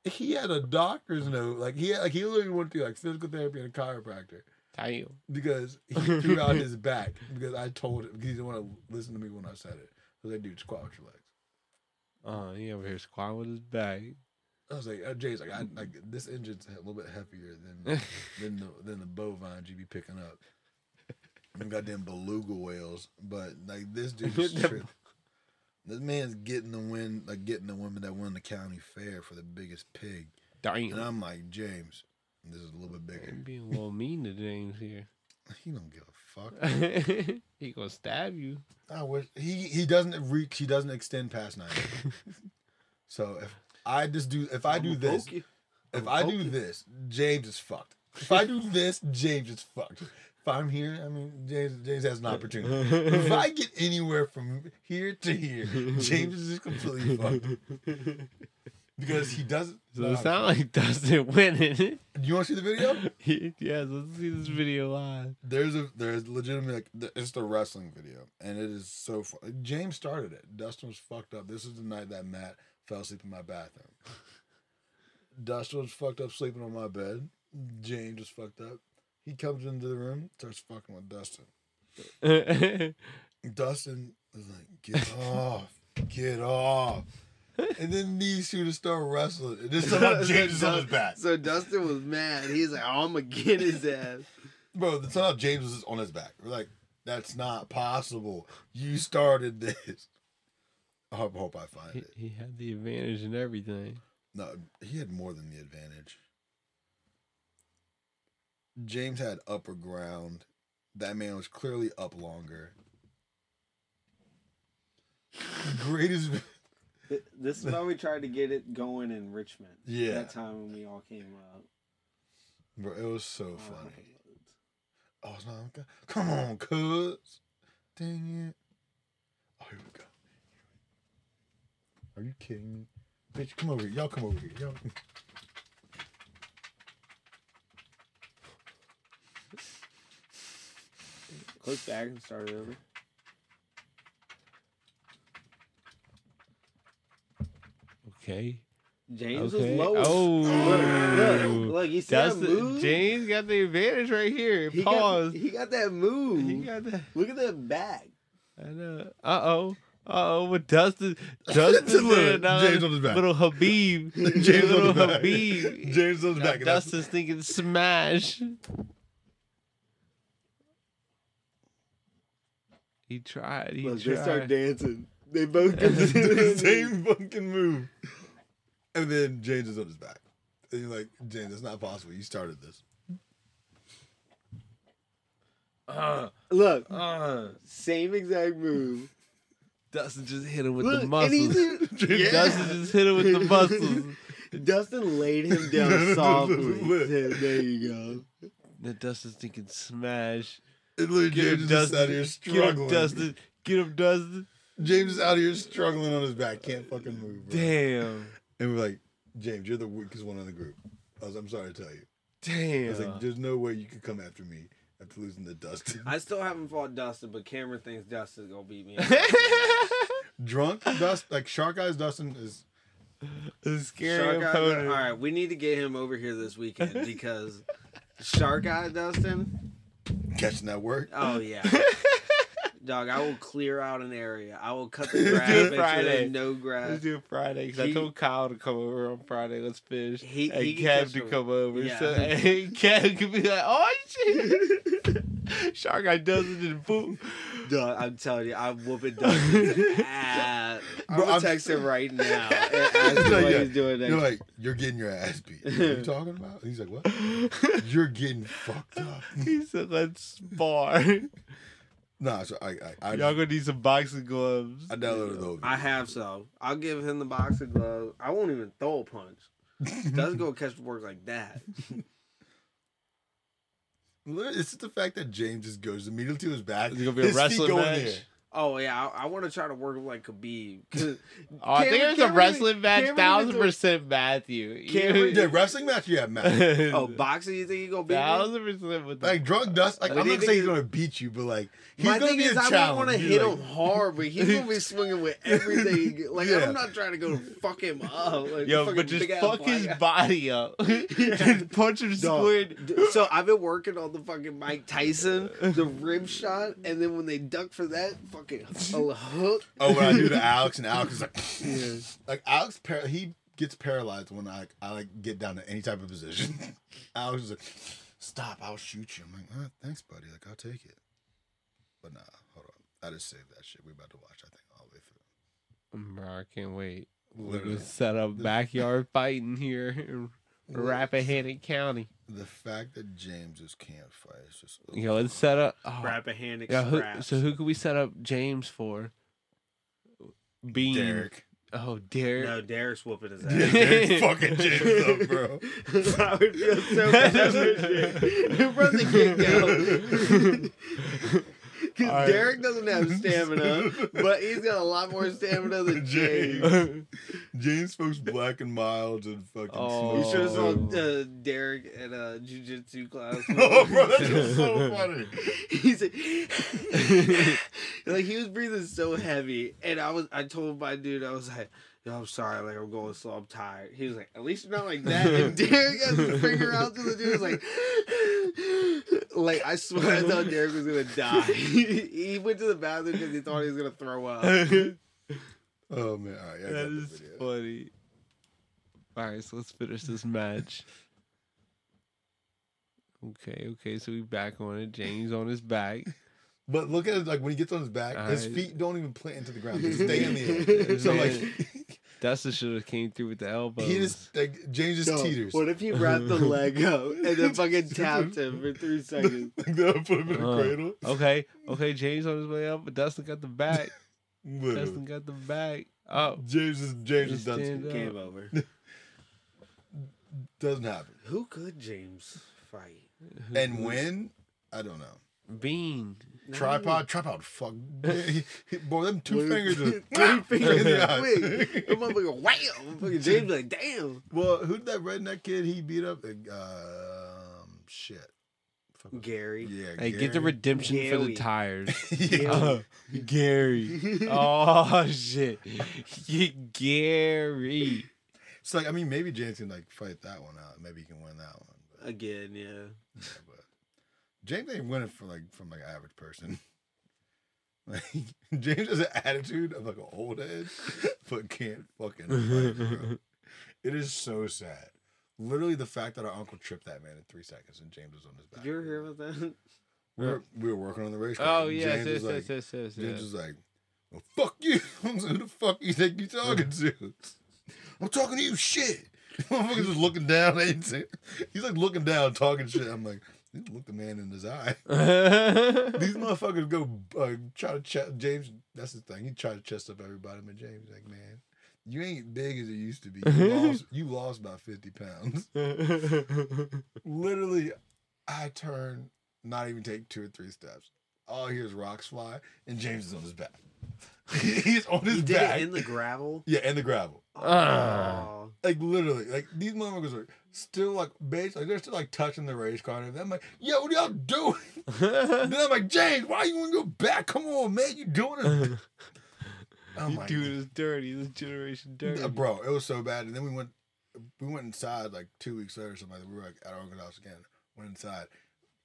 He had a doctor's note, like he had, like he literally went to like physical therapy and a chiropractor Damn. because he threw out his back because I told him because he didn't want to listen to me when I said it. I was like, "Dude, squat with your legs." Uh, he over here squatting with his back. I was like, uh, Jay's like, I like this engine's a little bit heavier than than the than the bovines you be picking up. Them goddamn beluga whales, but like this dude's tripping. This man's getting the win, like getting the women that won the county fair for the biggest pig, and I'm like, James, this is a little bit bigger. I'm being a little mean to James here. He don't give a fuck. he gonna stab you. I wish he he doesn't reach. He doesn't extend past nine. so if I just do, if I do I'ma this. If I do this, James is fucked. If I do this, James is fucked. If I'm here, I mean, James, James has an opportunity. if I get anywhere from here to here, James is completely fucked because he doesn't. So it sound like Dustin winning. Do you want to see the video? yes, let's see this video live. There's a there's legitimate like it's the wrestling video, and it is so fun. James started it. Dustin was fucked up. This is the night that Matt fell asleep in my bathroom. Dustin was fucked up sleeping on my bed. James was fucked up. He comes into the room, starts fucking with Dustin. Dustin was like, "Get off, get off." And then these two just start wrestling. And this time James is on his back. So Dustin was mad. He's like, oh, I'm gonna get his ass. Bro, the time James was on his back. We're like, that's not possible. You started this. I hope, hope I find he, it. he had the advantage and everything. No, he had more than the advantage. James had upper ground. That man was clearly up longer. Greatest. This is why we tried to get it going in Richmond. Yeah. That time when we all came up. Bro, it was so funny. Oh, it's not okay. Come on, cuz. Dang it. Oh, here we go. Are you kidding me? Bitch, come over here. Y'all come over here. Y'all. Click back and start it over. Okay. James okay. was low. Oh, Look, look, look, you see That's that the, move? James got the advantage right here. he Pause. Got, he got that move. He got that. Look at that back. I know. Uh oh. Uh oh. But Dustin, Dustin, Look, did another James on his back. little Khabib, James little on the back. Khabib. James on the Now back. and Dustin's thinking smash. He tried. He Look, tried. they start dancing. They both do get the same fucking move. And then James is on his back. And you're like, James, it's not possible. You started this. Uh, Look, uh, same exact move. Dustin just hit him with Look, the muscles. in- Yeah. Dustin just hit him with the muscles. Dustin laid him down softly. Said, there you go. Then Dustin's thinking smash. And literally Get James him, is just out Dustin. here Get struggling. him, Dustin. Get him, Dustin. James is out of here struggling on his back. Can't fucking move, bro. Damn. And we're like, James, you're the weakest one in the group. I was, I'm sorry to tell you. Damn. I Damn. was like, there's no way you could come after me after losing to Dustin. I still haven't fought Dustin, but Cameron thinks Dustin's gonna beat me. Drunk Dustin, like Shark Eyes Dustin is a scary Shark Eye, all right, we need to get him over here this weekend because Shark Eye Dustin. Catching that work. Oh yeah, dog. I will clear out an area. I will cut the Let's grass. do it Friday. no grass. Let's do it Friday because I told Kyle to come over on Friday. Let's fish. He- and he Kev to come over. yeah. So and Kev could be like, "Oh shit, Shark Guy does it and boom." Dog, I'm telling you, I'm whooping Dustin's ass. I'm Bro, I'm- text him right now and ask what yeah, he's doing next. You're like, you're getting your ass beat. What are you talking about? He's like, what? You're getting fucked up. he said, "Let's spar." Nah, so I, I, I, Y'all gonna need some boxing gloves. I downloaded those. I have so. I'll give him the boxing glove. I won't even throw a punch. Doesn't go catch the work like that. It's just the fact that James just goes immediately to his back. Is it gonna be a his wrestling match? there. Oh yeah, I, I want to try to work him like Khabib. 'Cause Oh, I think Cameron- it was a Cameron- wrestling match. Thousand even- percent Matthew. Cameron- Yeah, wrestling match. Yeah, man. Oh, boxing? You think he gonna beat me? Thousand percent with the Like drunk dust. Like I'm not think saying he's gonna beat you, but like he's My thing is, I challenge. want to hit like- him hard, but he's gonna be swinging with everything. Like Yeah. I'm not trying to go fuck him up. Like, Yo, but just fuck his guy. body up. just punch him square. So I've been working on the fucking Mike Tyson, the rib shot, and then when they duck for that, fucking hook. Oh, when I do to Alex, and Alex is like, Yeah. like Alex, par- he gets paralyzed when I I like get down to any type of position. Alex is like, stop, I'll shoot you. I'm like, thanks, buddy. Like I'll take it. But nah, hold on. I just saved that shit. We about to watch. I think all the way through. Bro, I can't wait. We're gonna set up backyard fighting here in Rappahannock County. The fact that James just can't fight is just. Yo, let's set up. Oh, Rappahannock yeah, who, so who could we set up James for? Bean. Derek. Oh, Derek. No, Derek's whooping his ass. Derek fucking James up, bro. I would feel so bad for shit. Bro, they can't go. Because. Derek doesn't have stamina, but he's got a lot more stamina than James. James. Smokes black and mild and fucking. Oh. You should have saw uh, Derek at a jujitsu class. oh, bro, that's just so funny. He's like, like he was breathing so heavy, and I was, I told my dude, I was like, "Yo, I'm sorry, like I'm going slow, I'm tired." He was like, "At least you're not like that." And Derek has his finger out to the dude, was like, like I swear, I thought Derek was gonna die. he went to the bathroom because he thought he was gonna throw up. Oh man, all right, I got that the is video. funny. All right, so let's finish this match. Okay, okay, so we back on it. James on his back. But look at it, like when he gets on his back, his Alright. feet don't even plant into the ground; they stay in the air. So like, Dustin should have came through with the elbows. he just like James just No, teeters. What if he wrapped the leg up and then fucking tapped him for three seconds? Like they'll put him in a Uh, cradle. okay, okay, James on his way up, but Dustin got the back. Literally. Dustin got the back. Oh, James is James is done. Stand. Game over. Doesn't happen. Who could James fight? And when? I don't know. Bean. Tripod, tripod. Fuck, boy, them two fingers. Just, Three fingers in the quick. That eye. motherfucker wham! Fucking James like, damn. well, who'd that redneck kid he beat up? Um, shit. Fuck. Gary. Yeah, Hey, get the Gary. redemption for the tires. yeah. Oh, Gary. Oh shit. Gary. It's like I mean, maybe James can like fight that one out. Maybe he can win that one. But, Again, yeah. Yeah, James ain't winning for like from like average person. Like James has an attitude of like an old head, but can't fucking. Fight. It is so sad. Literally, the fact that our uncle tripped that man in three seconds and James was on his back. Did you ever hear about that? We were, we were working on the race car. Oh yes, James yes, was like, yes, yes, yes, James yes. was like, well, "Fuck you." Who the fuck you think you talking to? I'm talking to you. Shit. Motherfucker's just looking down. He's like looking down, talking shit. I'm like, look the man in his eye. These motherfuckers go uh, try to chest James. That's the thing. He tried to chest up everybody, but James like, man, you ain't big as it used to be. You lost. You lost about fifty pounds. Literally, I turn, not even take two or three steps. All I hear is rocks fly, and James is on his back. He's on his He did back. it in the gravel. yeah, in the gravel. Ah. Oh. Like literally, like these motherfuckers are still like base, like they're still like touching the race car and everything. I'm like, yo, what y'all doing? then I'm like, James, why are you want to go back? Come on, man, you doing it? Oh you my doing this dirty, this generation dirty. Bro, it was so bad. And then we went, we went inside like two weeks later. or something. like that. We were like at our uncle's house again. Went inside.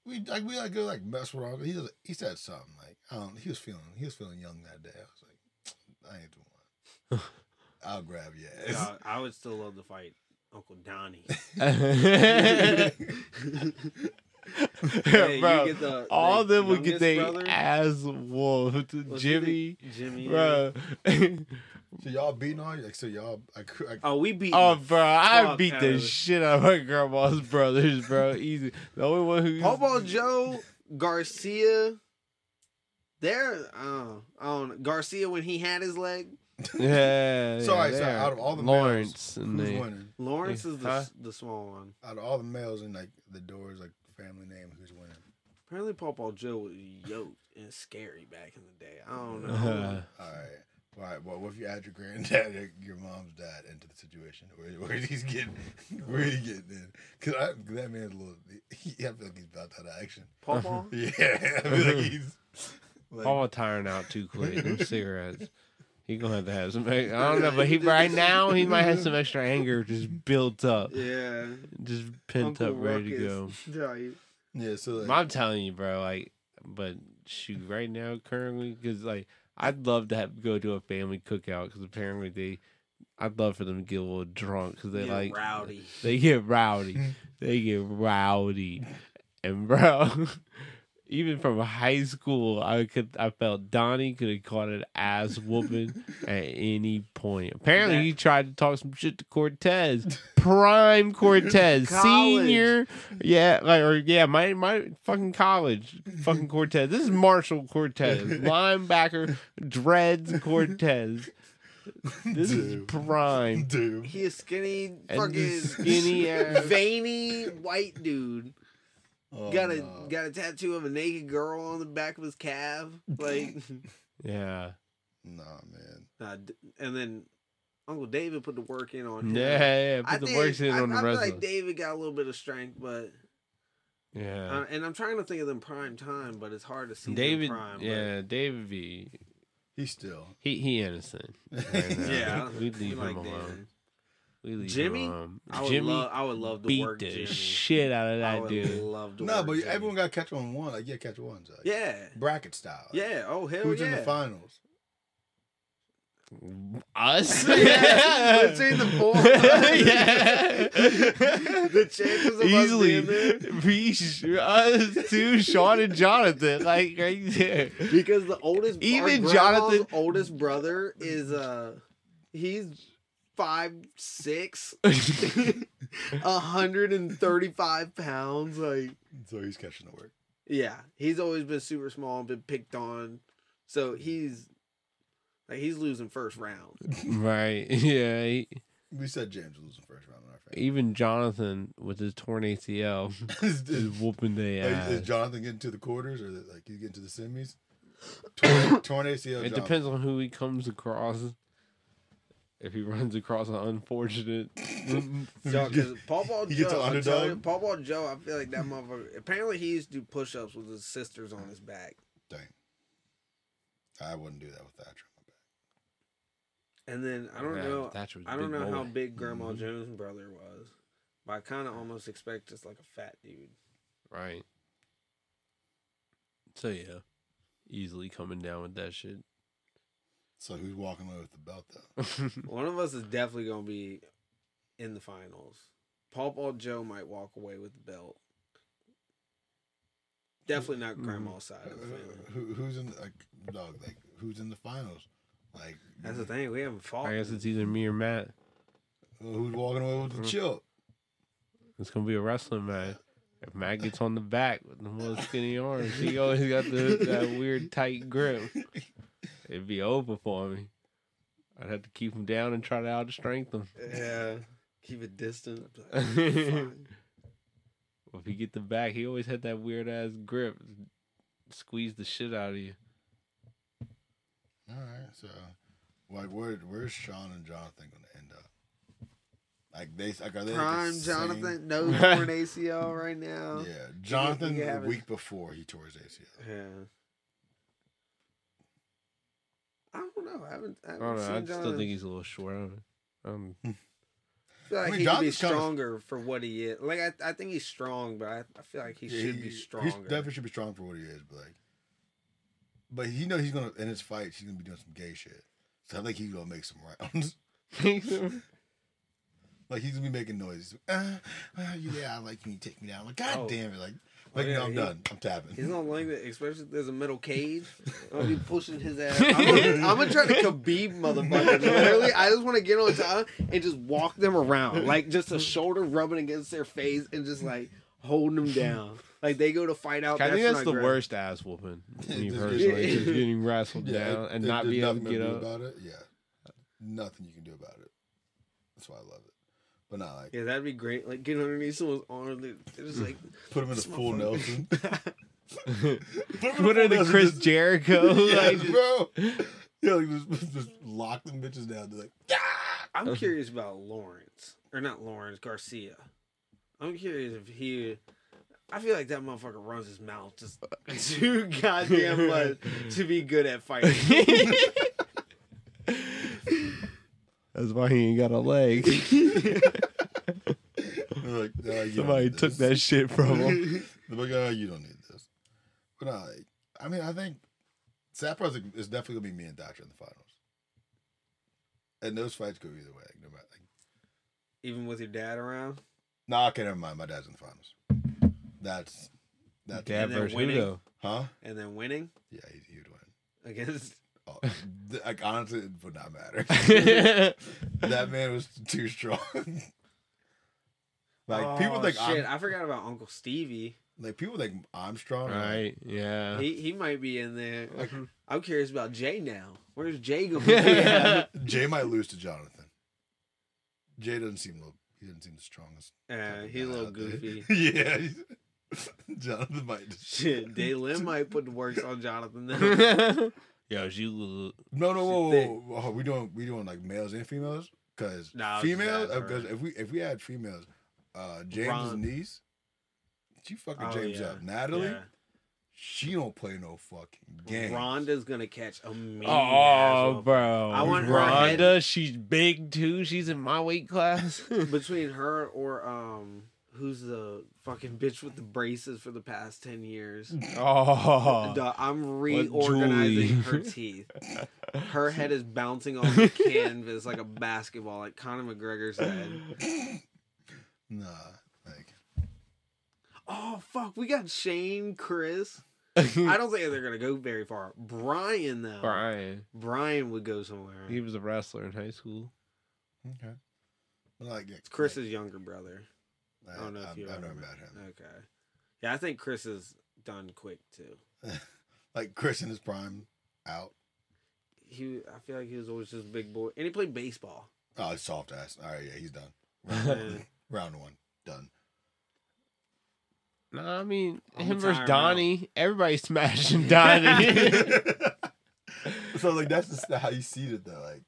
We like we like go like mess with our uncle. He was, he said something like I don't. He was feeling he was feeling young that day. I was like, I ain't doing one. I'll grab your ass. God, I would still love to fight Uncle Donnie. Hey, you bro, get the- all the them would get youngest their brother? ass whooped. Was Jimmy, Jimmy. bro. So y'all beating on you? Like so y'all like, like Oh, we beat. oh, bro, I fuck beat the shit out of my grandma's brothers, bro. Easy. The only one who Popo Joe Garcia. There, uh, I. Garcia when he had his leg. Yeah. Sorry, yeah, so out of all the Lawrence males, and who's they, winning? Lawrence is the Huh? the small one. Out of all the males in like the doors, like family name, who's winning? Apparently, Popo Joe was yoked and scary back in the day. I don't know. Uh, All right. All right. Well, what if you add your granddad, or your mom's dad, into the situation? Where, where he's getting, where he getting in? Cause I, that man's a little. He, I feel like he's about that action. Popo. Yeah, I feel like he's. Like, Paul tiring out too quick. Them cigarettes. He gonna have to have some. I don't know, but he right now he might have some extra anger just built up, Yeah. just pent Uncle up, ready to go. Ruckus. Yeah. So like, I'm telling you, bro. Like, but shoot, right now, currently, because like I'd love to have go to a family cookout because apparently they, I'd love for them to get a little drunk because they Yeah, like rowdy. They get rowdy. they get rowdy, and bro. Even from high school, I could I felt Donnie could have caught an ass whooping at any point. Apparently, That- he tried to talk some shit to Cortez, prime Cortez, College. senior, yeah, like or yeah, my my fucking college, fucking Cortez. This is Marshall Cortez, linebacker, dreads Cortez. This is Dude. prime. dude. He is skinny, And fucking this skinny ass. veiny white dude. Oh, got a no. got a tattoo of a naked girl on the back of his calf, like, Yeah. Nah, man. uh, and then Uncle David put the work in on him. Yeah, yeah, I put the think- works in I, on the I feel wrestling. like David got a little bit of strength, but yeah. uh, and I'm trying to think of them prime time, but it's hard to see them David, prime. but- yeah, David V. He's still. He he innocent. right now. yeah, we I leave like him alone. David. We leave Jimmy? him alone. I would Jimmy love, I would love to beat work the Jimmy. shit out of I that would dude. love to No, work but Jimmy. everyone got to catch on one. Like yeah, catch ones. Like, Yeah, Bracket style. Like, yeah. Oh hell Who's yeah. in the finals? Us? Yeah, between the four yeah. the chances of Easily, us being there. we, us two, Sean and Jonathan, like right there. Because the oldest, Even our Jonathan- grandma's oldest brother is uh, he's five six, a hundred and thirty five pounds. Like, So he's catching the work. yeah, he's always been super small and been picked on. So he's Like he's losing first round. right. Yeah. he- We said James was losing first round in our favor. even Jonathan with his torn ACL is, is whooping their like, is ass. Jonathan getting to the quarters or like he's getting to the semis? Torn, torn ACL. It Jonathan. depends on who he comes across. If he runs across an unfortunate, Yo, cause Paul Ball He gets Joe, an I'm telling you, underdog? Paul Ball Joe, I feel like that motherfucker. Apparently, he used to do push-ups with his sisters on his back, Dang. I wouldn't do that with Thatcher on my back. and then I don't Yeah, know. Thatcher was a I don't big know how boy. big Grandma Mhm. Jones' brother was, but I kind of almost expect just like a fat dude. right? So yeah, easily coming down with that shit. So who's walking away with the belt though? One of us is definitely gonna be in the finals. Paul Paul Joe might walk away with the belt. Definitely not Mm. Grandma's side of the family. Who, who's in like dog? Like who's in the finals? Like That's the thing. We haven't fought. I guess it's either me or Matt. who's walking away with the Mm. chip? It's gonna be a wrestling match. If Matt gets on the back with the little skinny arms, he always got the that weird tight grip. It'd be over for me. I'd have to keep him down and try to out strength him. Yeah. Keep it distant. Fine. if he get the back, he always had that weird ass grip, squeeze the shit out of you. All right, so like where where's Sean and Jonathan going to end up? Like they like are they like, the Prime same- Jonathan, no torn ACL right now. Yeah, Jonathan he the week before he tore his ACL. Yeah. I don't know. I haven't. I I haven't don't know. seen I still think he's a little short. Um, I feel like I mean, he could be Jonathan's kinda- stronger for what he is. Like I, I think he's strong, but I, I feel like he Yeah, should be stronger. He definitely should be strong for what he is, but like, but he know he's gonna in his fights he's gonna be doing some gay shit. So I think he's gonna make some rounds. like he's gonna be making noises. Uh, uh, yeah, I like when you take me down. Like God Oh. damn it! Like, like yeah, no, I'm he- done. I'm tapping. He's not like that, especially if there's a metal cage. I'll be pushing his ass. I'm gonna, try to Khabib motherfucker. Literally, I just want to get on top and just walk them around, like just a shoulder rubbing against their face and just like holding them down. Like they go to fight out. I think that's the great. worst ass whooping. Me Just personally, get- just getting wrestled Yeah, down and there- not there's be able to nothing get do up. about it. Yeah, nothing you can do about it. That's why I love it. But not like Yeah, that'd be great. Like get underneath someone's arm. They're they're just like put him in a this full motherfucker. Nelson. Put her in Chris Jericho. Yeah, like, just- bro. Yeah, like just, just lock them bitches down. They're like, I'm curious about Lawrence or not Lawrence Garcia. I'm curious if he. I feel like that motherfucker runs his mouth just too goddamn much to be good at fighting. That's why he ain't got a leg. like "Nah, Somebody took this." that shit from him. They're like, oh, you don't need this. But no, like, I mean, I think Sapporo's is definitely gonna be me and Thatcher in the finals. And those fights go either way. No matter, like, Even with your dad around. no, okay, never mind. My dad's in the finals. That's that's Dad And then versus who winning. though? huh? and then winning Yeah, he, he would win. against. Oh, th- like honestly, it would not matter. that man was too strong. like people Oh, think shit. I'm I forgot about Uncle Stevie. like people think I'm strong. like, right? Yeah. He he might be in there. I'm curious about Jay now. Where's Jay going? Yeah. Jay might lose to Jonathan. Jay doesn't seem low. He doesn't seem the strongest. Uh, fucking he's a little goofy. yeah. he's- Jonathan might just Shit, Daylin might put the works on Jonathan now. Yo, you little No, no, whoa, whoa, whoa, whoa. We doing we doing like males and females? Cause Nah, females, because if we if we had females, uh James's Ron. niece, she fucking Oh, James yeah. up. Natalie, Yeah. she don't play no fucking game. Rhonda's gonna catch a mean. Oh, bro. I want her Rhonda. head- She's big too. She's in my weight class. between her or um, who's the fucking bitch with the braces for the past ten years? oh. Duh, I'm reorganizing her teeth. Her head is bouncing off the canvas like a basketball, like Conor McGregor's head. Nah, like Oh fuck, we got Shane, Chris. I don't think they're gonna go very far. Brian though, Brian. Brian would go somewhere. He was a wrestler in high school. okay. But like It's Chris's younger brother. I, I don't know if I've, you I've ever never met- met him. Okay. Yeah, I think Chris is done quick too. Like Chris in his prime, out. he. I feel like he was always just a big boy, and he played baseball. Oh, it's soft ass. All right, yeah, he's done. And Round one, done. No, I mean I'm him versus timeout. Donnie. Everybody's smashing Donnie. so like that's just how you see it though. Like,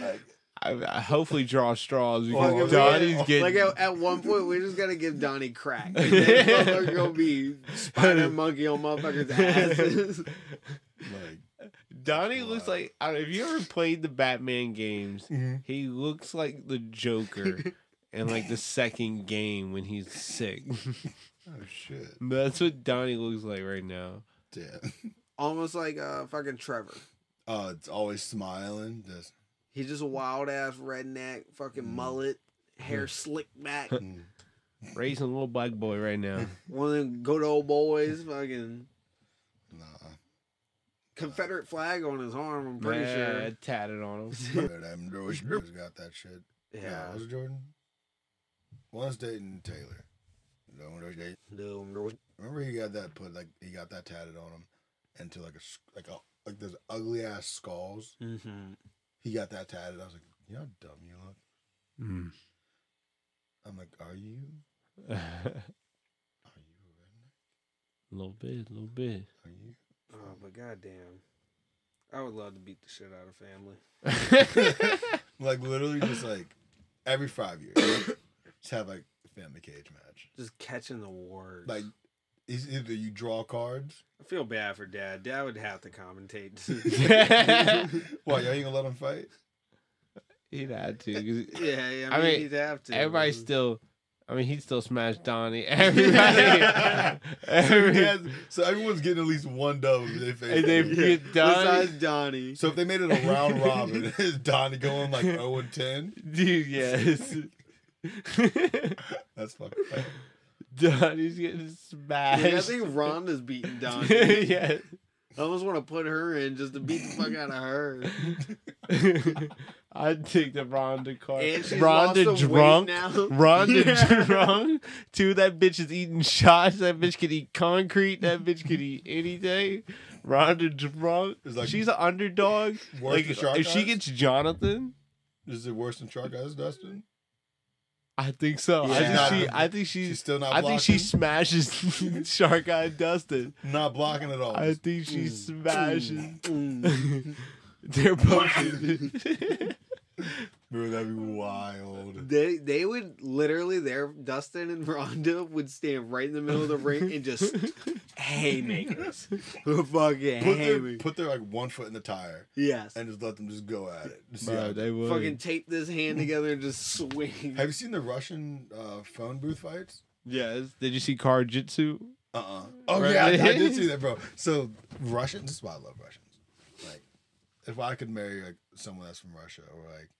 like I, I hopefully draw straws because we- Donnie's getting. like at, at one point, we're just gotta give Donnie crack. And then motherfucker gonna be spider monkey on motherfuckers' asses. like Donnie looks like. I don't if you ever played the Batman games, Mhm. he looks like the Joker in like the second game when he's sick. oh shit, That's what Donnie looks like right now. damn. Almost like uh fucking Trevor. Oh, it's always smiling. Just He's just a wild ass redneck, fucking Mm. mullet, hair slicked back. mm, Raising a little black boy right now. One of them good old boys, fucking nah. Confederate flag on his arm. I'm pretty Yeah, tatted on him. But them George Jordan's got that shit. Yeah, Yeah. was it Jordan? One's dating Taylor. The one who's dating- No, no. Remember he got that put like he got that tatted on him into like a s- like a like those ugly ass skulls. Mm-hmm. He got that tatted. I was like, you know how dumb you look. Mm. I'm like, are you? a Are you a redneck? little bit, a little bit. Are you? Oh, but goddamn, I would love to beat the shit out of family. Like literally just like every five years, just have like a family cage match. Just catching the words. Like, is either you draw cards. I feel bad for Dad. Dad would have to commentate. Why y'all ain't gonna let him fight? He'd have to. 'cause yeah, yeah, I I mean, mean, he'd have to. Everybody still. I mean, he still smashed Donnie. Everybody. So, every, he has- so everyone's getting at least one dub if they face. and they him. get Donnie. Besides Donnie. So if they made it a round robin, is Donnie going like 0 and 10? Dude, yes. That's fucking bad. Donnie's getting smashed. Yeah, I think Rhonda's beating Donnie. yeah. I almost want to put her in just to beat the fuck out of her. I'd take the Rhonda card. And she's Rhonda lost some weight drunk. now. Rhonda Yeah. drunk. Two, that bitch is eating shots. That bitch could eat concrete. That bitch could eat anything. Rhonda drunk. It's like- She's an underdog. Worse Like than Shark if she gets Jonathan, Is it worse than Shark Eyes, Dustin? I think so. I Yeah. think she. I think she's. She's still not I blocking? think she smashes Shark Eye Dustin. Not blocking at all. I think she Mm. smashes. Mm. They're both. Bro, that'd be wild. They they would literally their Dustin and Rhonda would stand right in the middle of the ring and just haymakers. fucking Put their, haymakers. put their like one foot in the tire Yes. and just let them just go at it. Just Bro, how- they would. Fucking tape this hand together and just swing. Have you seen the Russian uh, phone booth fights? Yes. Did you see Car Jitsu? Uh uh Oh Right. yeah, I, I did see that, bro. So Russian. This is why I love Russians. Like, if I could marry like someone that's from Russia or like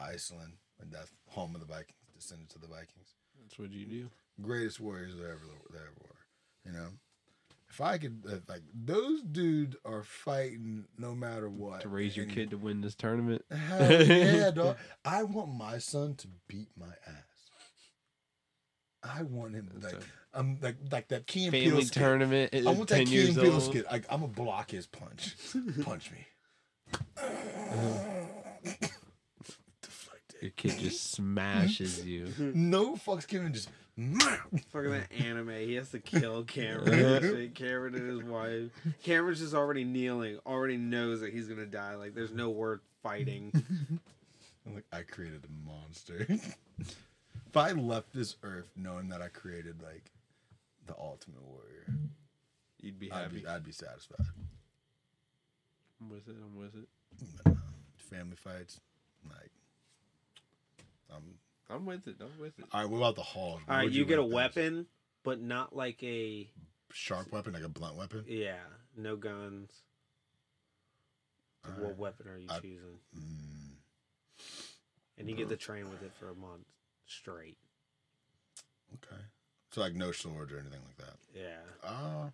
Iceland, and that's home of the Vikings, descendants of the Vikings, That's what you do. greatest warriors there ever there ever were. You know, if I could uh, like those dudes are fighting no matter what To raise your And- kid to win this tournament. Hell yeah, dog. I want my son to beat my ass. I want him That's like a I'm like like that Key and Peele Family skit. tournament. I want that 10 Key and Peele old. skit. Like I'm gonna block his punch. punch me. Deflect Your kid just smashes you. No fucks given. Just Fucking that anime. He has to kill Cameron. Shit. Cameron and his wife. Cameron's just already kneeling, already knows that he's gonna die. Like there's no word fighting. I'm like I created a monster. if I left this earth knowing that I created like the ultimate warrior, You'd be I'd happy. be I'd be satisfied. I'm with it. I'm with it. But, uh, family fights, like, um, I'm with it. I'm with it. all right. What about the halls? All right, Where'd you get a rank those? weapon, but not like a sharp weapon, like a blunt weapon. yeah, no guns. All What right. weapon are you I- choosing? Mm, And you get to train with it for a month straight. okay, so like no swords or anything like that. Yeah. Uh,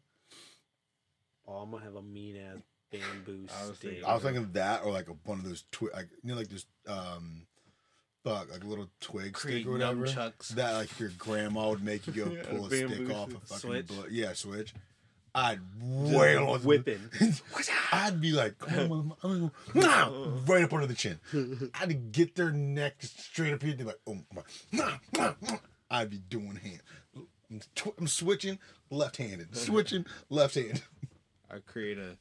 Oh, I'm gonna have a mean ass bamboo I was stick. thinking- I was thinking that or like a, one of those twi- like you know like this um, fuck like a little twig stick Create or whatever. nunchucks. That like your grandma would make you go Yeah, pull a bamboo stick off a fucking Switch? blo- yeah switch. I'd wail on whipping. I'd be like, come on, I'm gonna go, nah, right up under the chin. I'd get their neck straight up here. They're like, oh my, nah, nah, nah. I'd be doing hand. I'm, tw- I'm switching left-handed, switching left-handed. I create a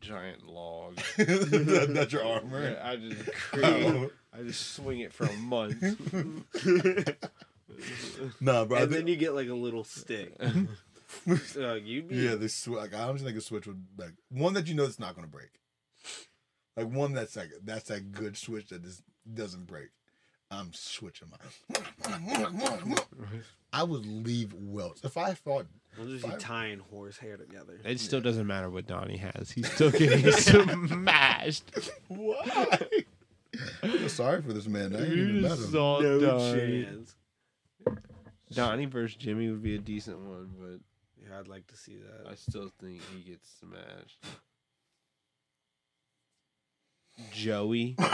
giant log. That- That's your armor. Yeah, I just create. Oh. I just swing it for a month. Nah, bro. I and think- then you get like a little stick. uh, you'd be Yeah, this sw- like I honestly think a switch would like one that you know it's not gonna break. Like one that's like that's that good switch that just doesn't break. I'm switching my. I would leave welts if I thought. We'll just be tying horse hair together. It still doesn't matter what Donnie has. He's still getting smashed. Why? I feel sorry for this man. I ain't even met him. saw No Donnie. chance. Donnie versus Jimmy would be a decent one, but Yeah, I'd like to see that. I still think he gets smashed. Joey.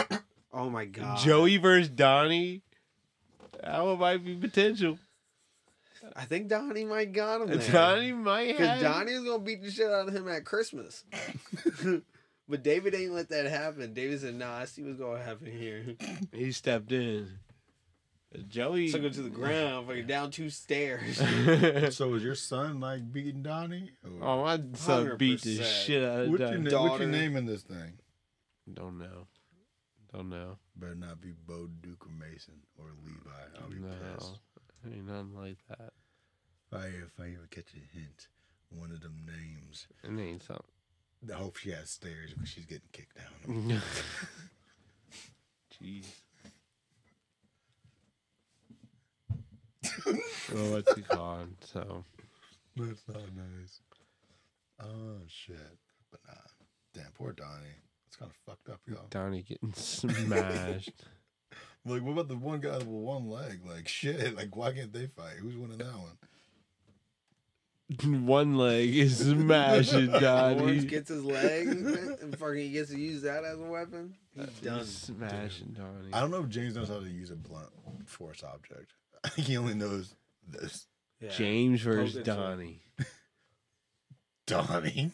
Oh my god. Joey versus Donnie. That one might be potential. I think Donnie might got him there. Donnie might Because have. Donnie's gonna beat the shit out of him at Christmas. but David ain't let that happen. David said, "Nah, I see what's gonna happen here." He stepped in. Joey Took him to the ground, fucking down two stairs. So is your son like beating Donnie? Or- oh, my son beat the shit out of What's Donnie. na- what's daughter. your name in this thing? Don't know. Don't know. Better not be Bo Duke or Mason or Levi. I'll be pissed. No. Ain't nothing like that. If I, if I ever catch a hint, one of them names. It ain't something. I hope she has stairs because she's getting kicked down. Jeez. well, what's he called? So That's not nice. Oh shit! But nah, damn, poor Donnie. It's kind of fucked up, y'all. Donnie getting smashed. Like, what about the one guy with one leg? Like, shit. Like, why can't they fight? Who's winning that one? One leg is smashing Lawrence Donnie. gets his leg and fucking he gets to use that as a weapon. He's done. He's smashing Donnie. I don't know if James knows how to use a blunt force object. I think he only knows this. Yeah. James versus Poke it. Donnie. Donnie.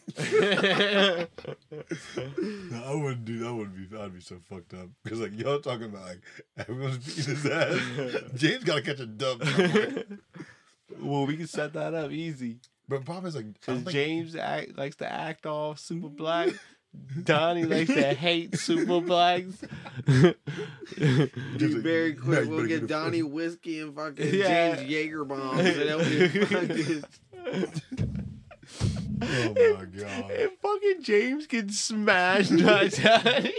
No, I wouldn't do that. Would be I'd be so fucked up because like y'all talking about like everyone's beating his ass. James got to catch a dub. Somewhere. well, we can set that up easy. But the problem is like Because think- James act, likes to act all super black. Donnie likes to hate super blacks. Be very quick. you We'll better get a- Donnie whiskey and fucking Yeah. James Jaeger bombs. And it'll be fucking- Oh my god. and fucking James gets smashed by Donnie.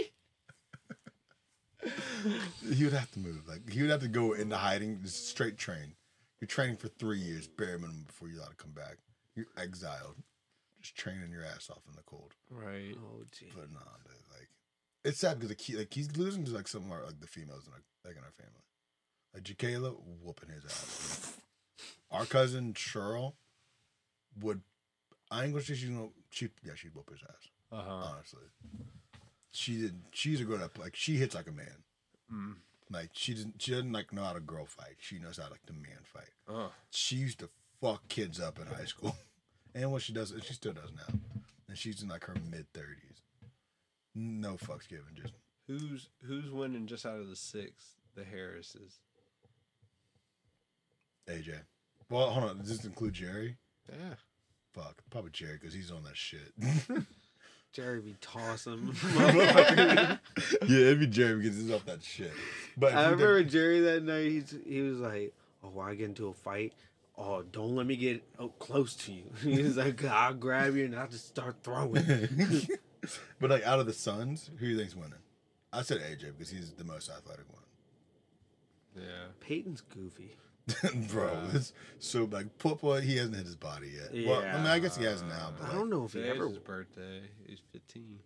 He would have to move. Like he would have to go into hiding, straight train. You're training for three years, bare minimum, before you're allowed to come back. You're exiled, just training your ass off in the cold. Right. oh, gee. But nah, dude, like it's sad because like, he, like he's losing to like some of our like the females in our like in our family. Like Jacayla whooping his ass. Our cousin Cheryl would. I ain't gonna say she's gonna. She yeah, she'd whoop his ass. Uh huh. Honestly, she did. She's a good up. Like she hits like a man. Mm. Like she doesn't. She doesn't like know how to girl fight. She knows how to like the man fight. Oh. She used to fuck kids up in high school, and what she does, she still does now. And she's in like her mid thirties. No fucks given. Just Who's who's winning just out of the six? The Harrises. AJ. Well, hold on. Does this include Jerry? Yeah. Fuck, probably Jerry because he's on that shit. Jerry be tossing. yeah, it'd be Jerry because he's off that shit. But I he did- remember Jerry that night. He's, he was like, "Oh, when I get into a fight, oh, don't let me get close to you." He was like, "I'll grab you and I'll just start throwing." but like out of the sons, who do you think's winning? I said AJ because he's the most athletic one. Yeah. Peyton's goofy. Bro, it's so like Papa, he hasn't hit his body yet. Well, I mean, I guess he has now, but I like, don't know if he ever. his birthday. He's 15.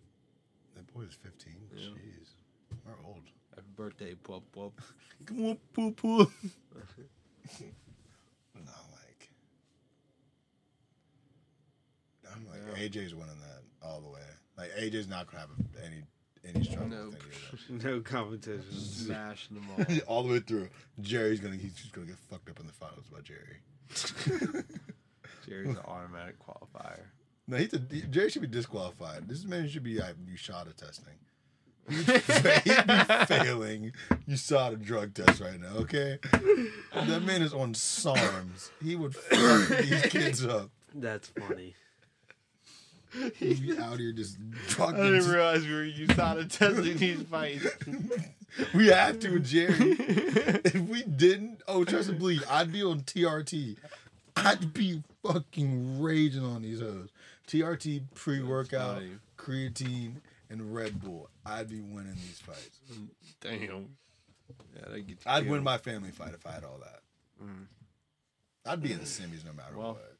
that boy is 15. Yeah. Jeez, we're old. Happy birthday, Pop Pop. Come on, Papa. no, like, I'm like Yeah. AJ's winning that all the way. Like AJ's not gonna have any any struggle. No. with any of that. No competition. Smashing them all. all the way through. Jerry's gonna he's just gonna get fucked up in the finals by Jerry. Jerry's an automatic qualifier. No, he's a, he, Jerry should be disqualified. This man should be like USADA testing. He'd, he'd be failing USADA drug test right now. Okay, that man is on SARMs. He would fuck these kids up. That's funny. He'd out here just I fucking. didn't realize we were you started testing these fights. we have to, Jerry. if we didn't, oh, trust and believe, I'd be on TRT. I'd be fucking raging on these hoes. TRT pre workout, creatine, and Red Bull. I'd be winning these fights. Damn. Yeah, I'd win my family fight if I had all that. Mm. I'd be in the semis no matter Well, what.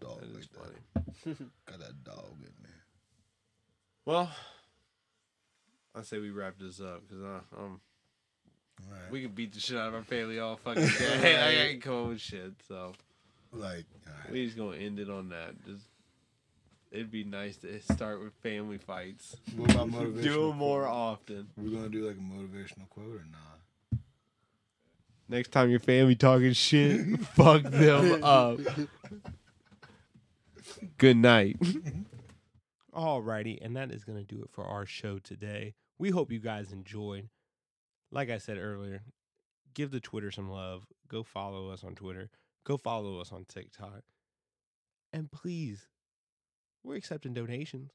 Dog That like funny. that. Got that dog in me. Well, I say we wrap this up because uh, um, right. we can beat the shit out of our family all fucking day. I ain't come with shit, so like, right. we just gonna end it on that. Just it'd be nice to start with family fights. what about motivational? Do them more often. We're gonna do like a motivational quote or not? Next time your family talking shit, fuck them up. Good night. Mm-hmm. Mm-hmm. Alrighty, and that is going to do it for our show today. We hope you guys enjoyed. Like I said earlier, give the Twitter some love. Go follow us on Twitter. Go follow us on TikTok. And please, we're accepting donations.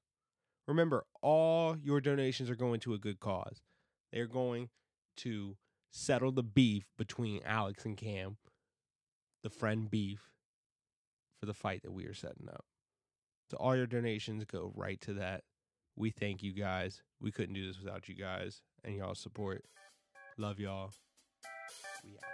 Remember, all your donations are going to a good cause. They're going to settle the beef between Alex and Cam, the friend beef, for the fight that we are setting up. So all your donations go right to that. We thank you guys. We couldn't do this without you guys and y'all support. Love y'all. We out.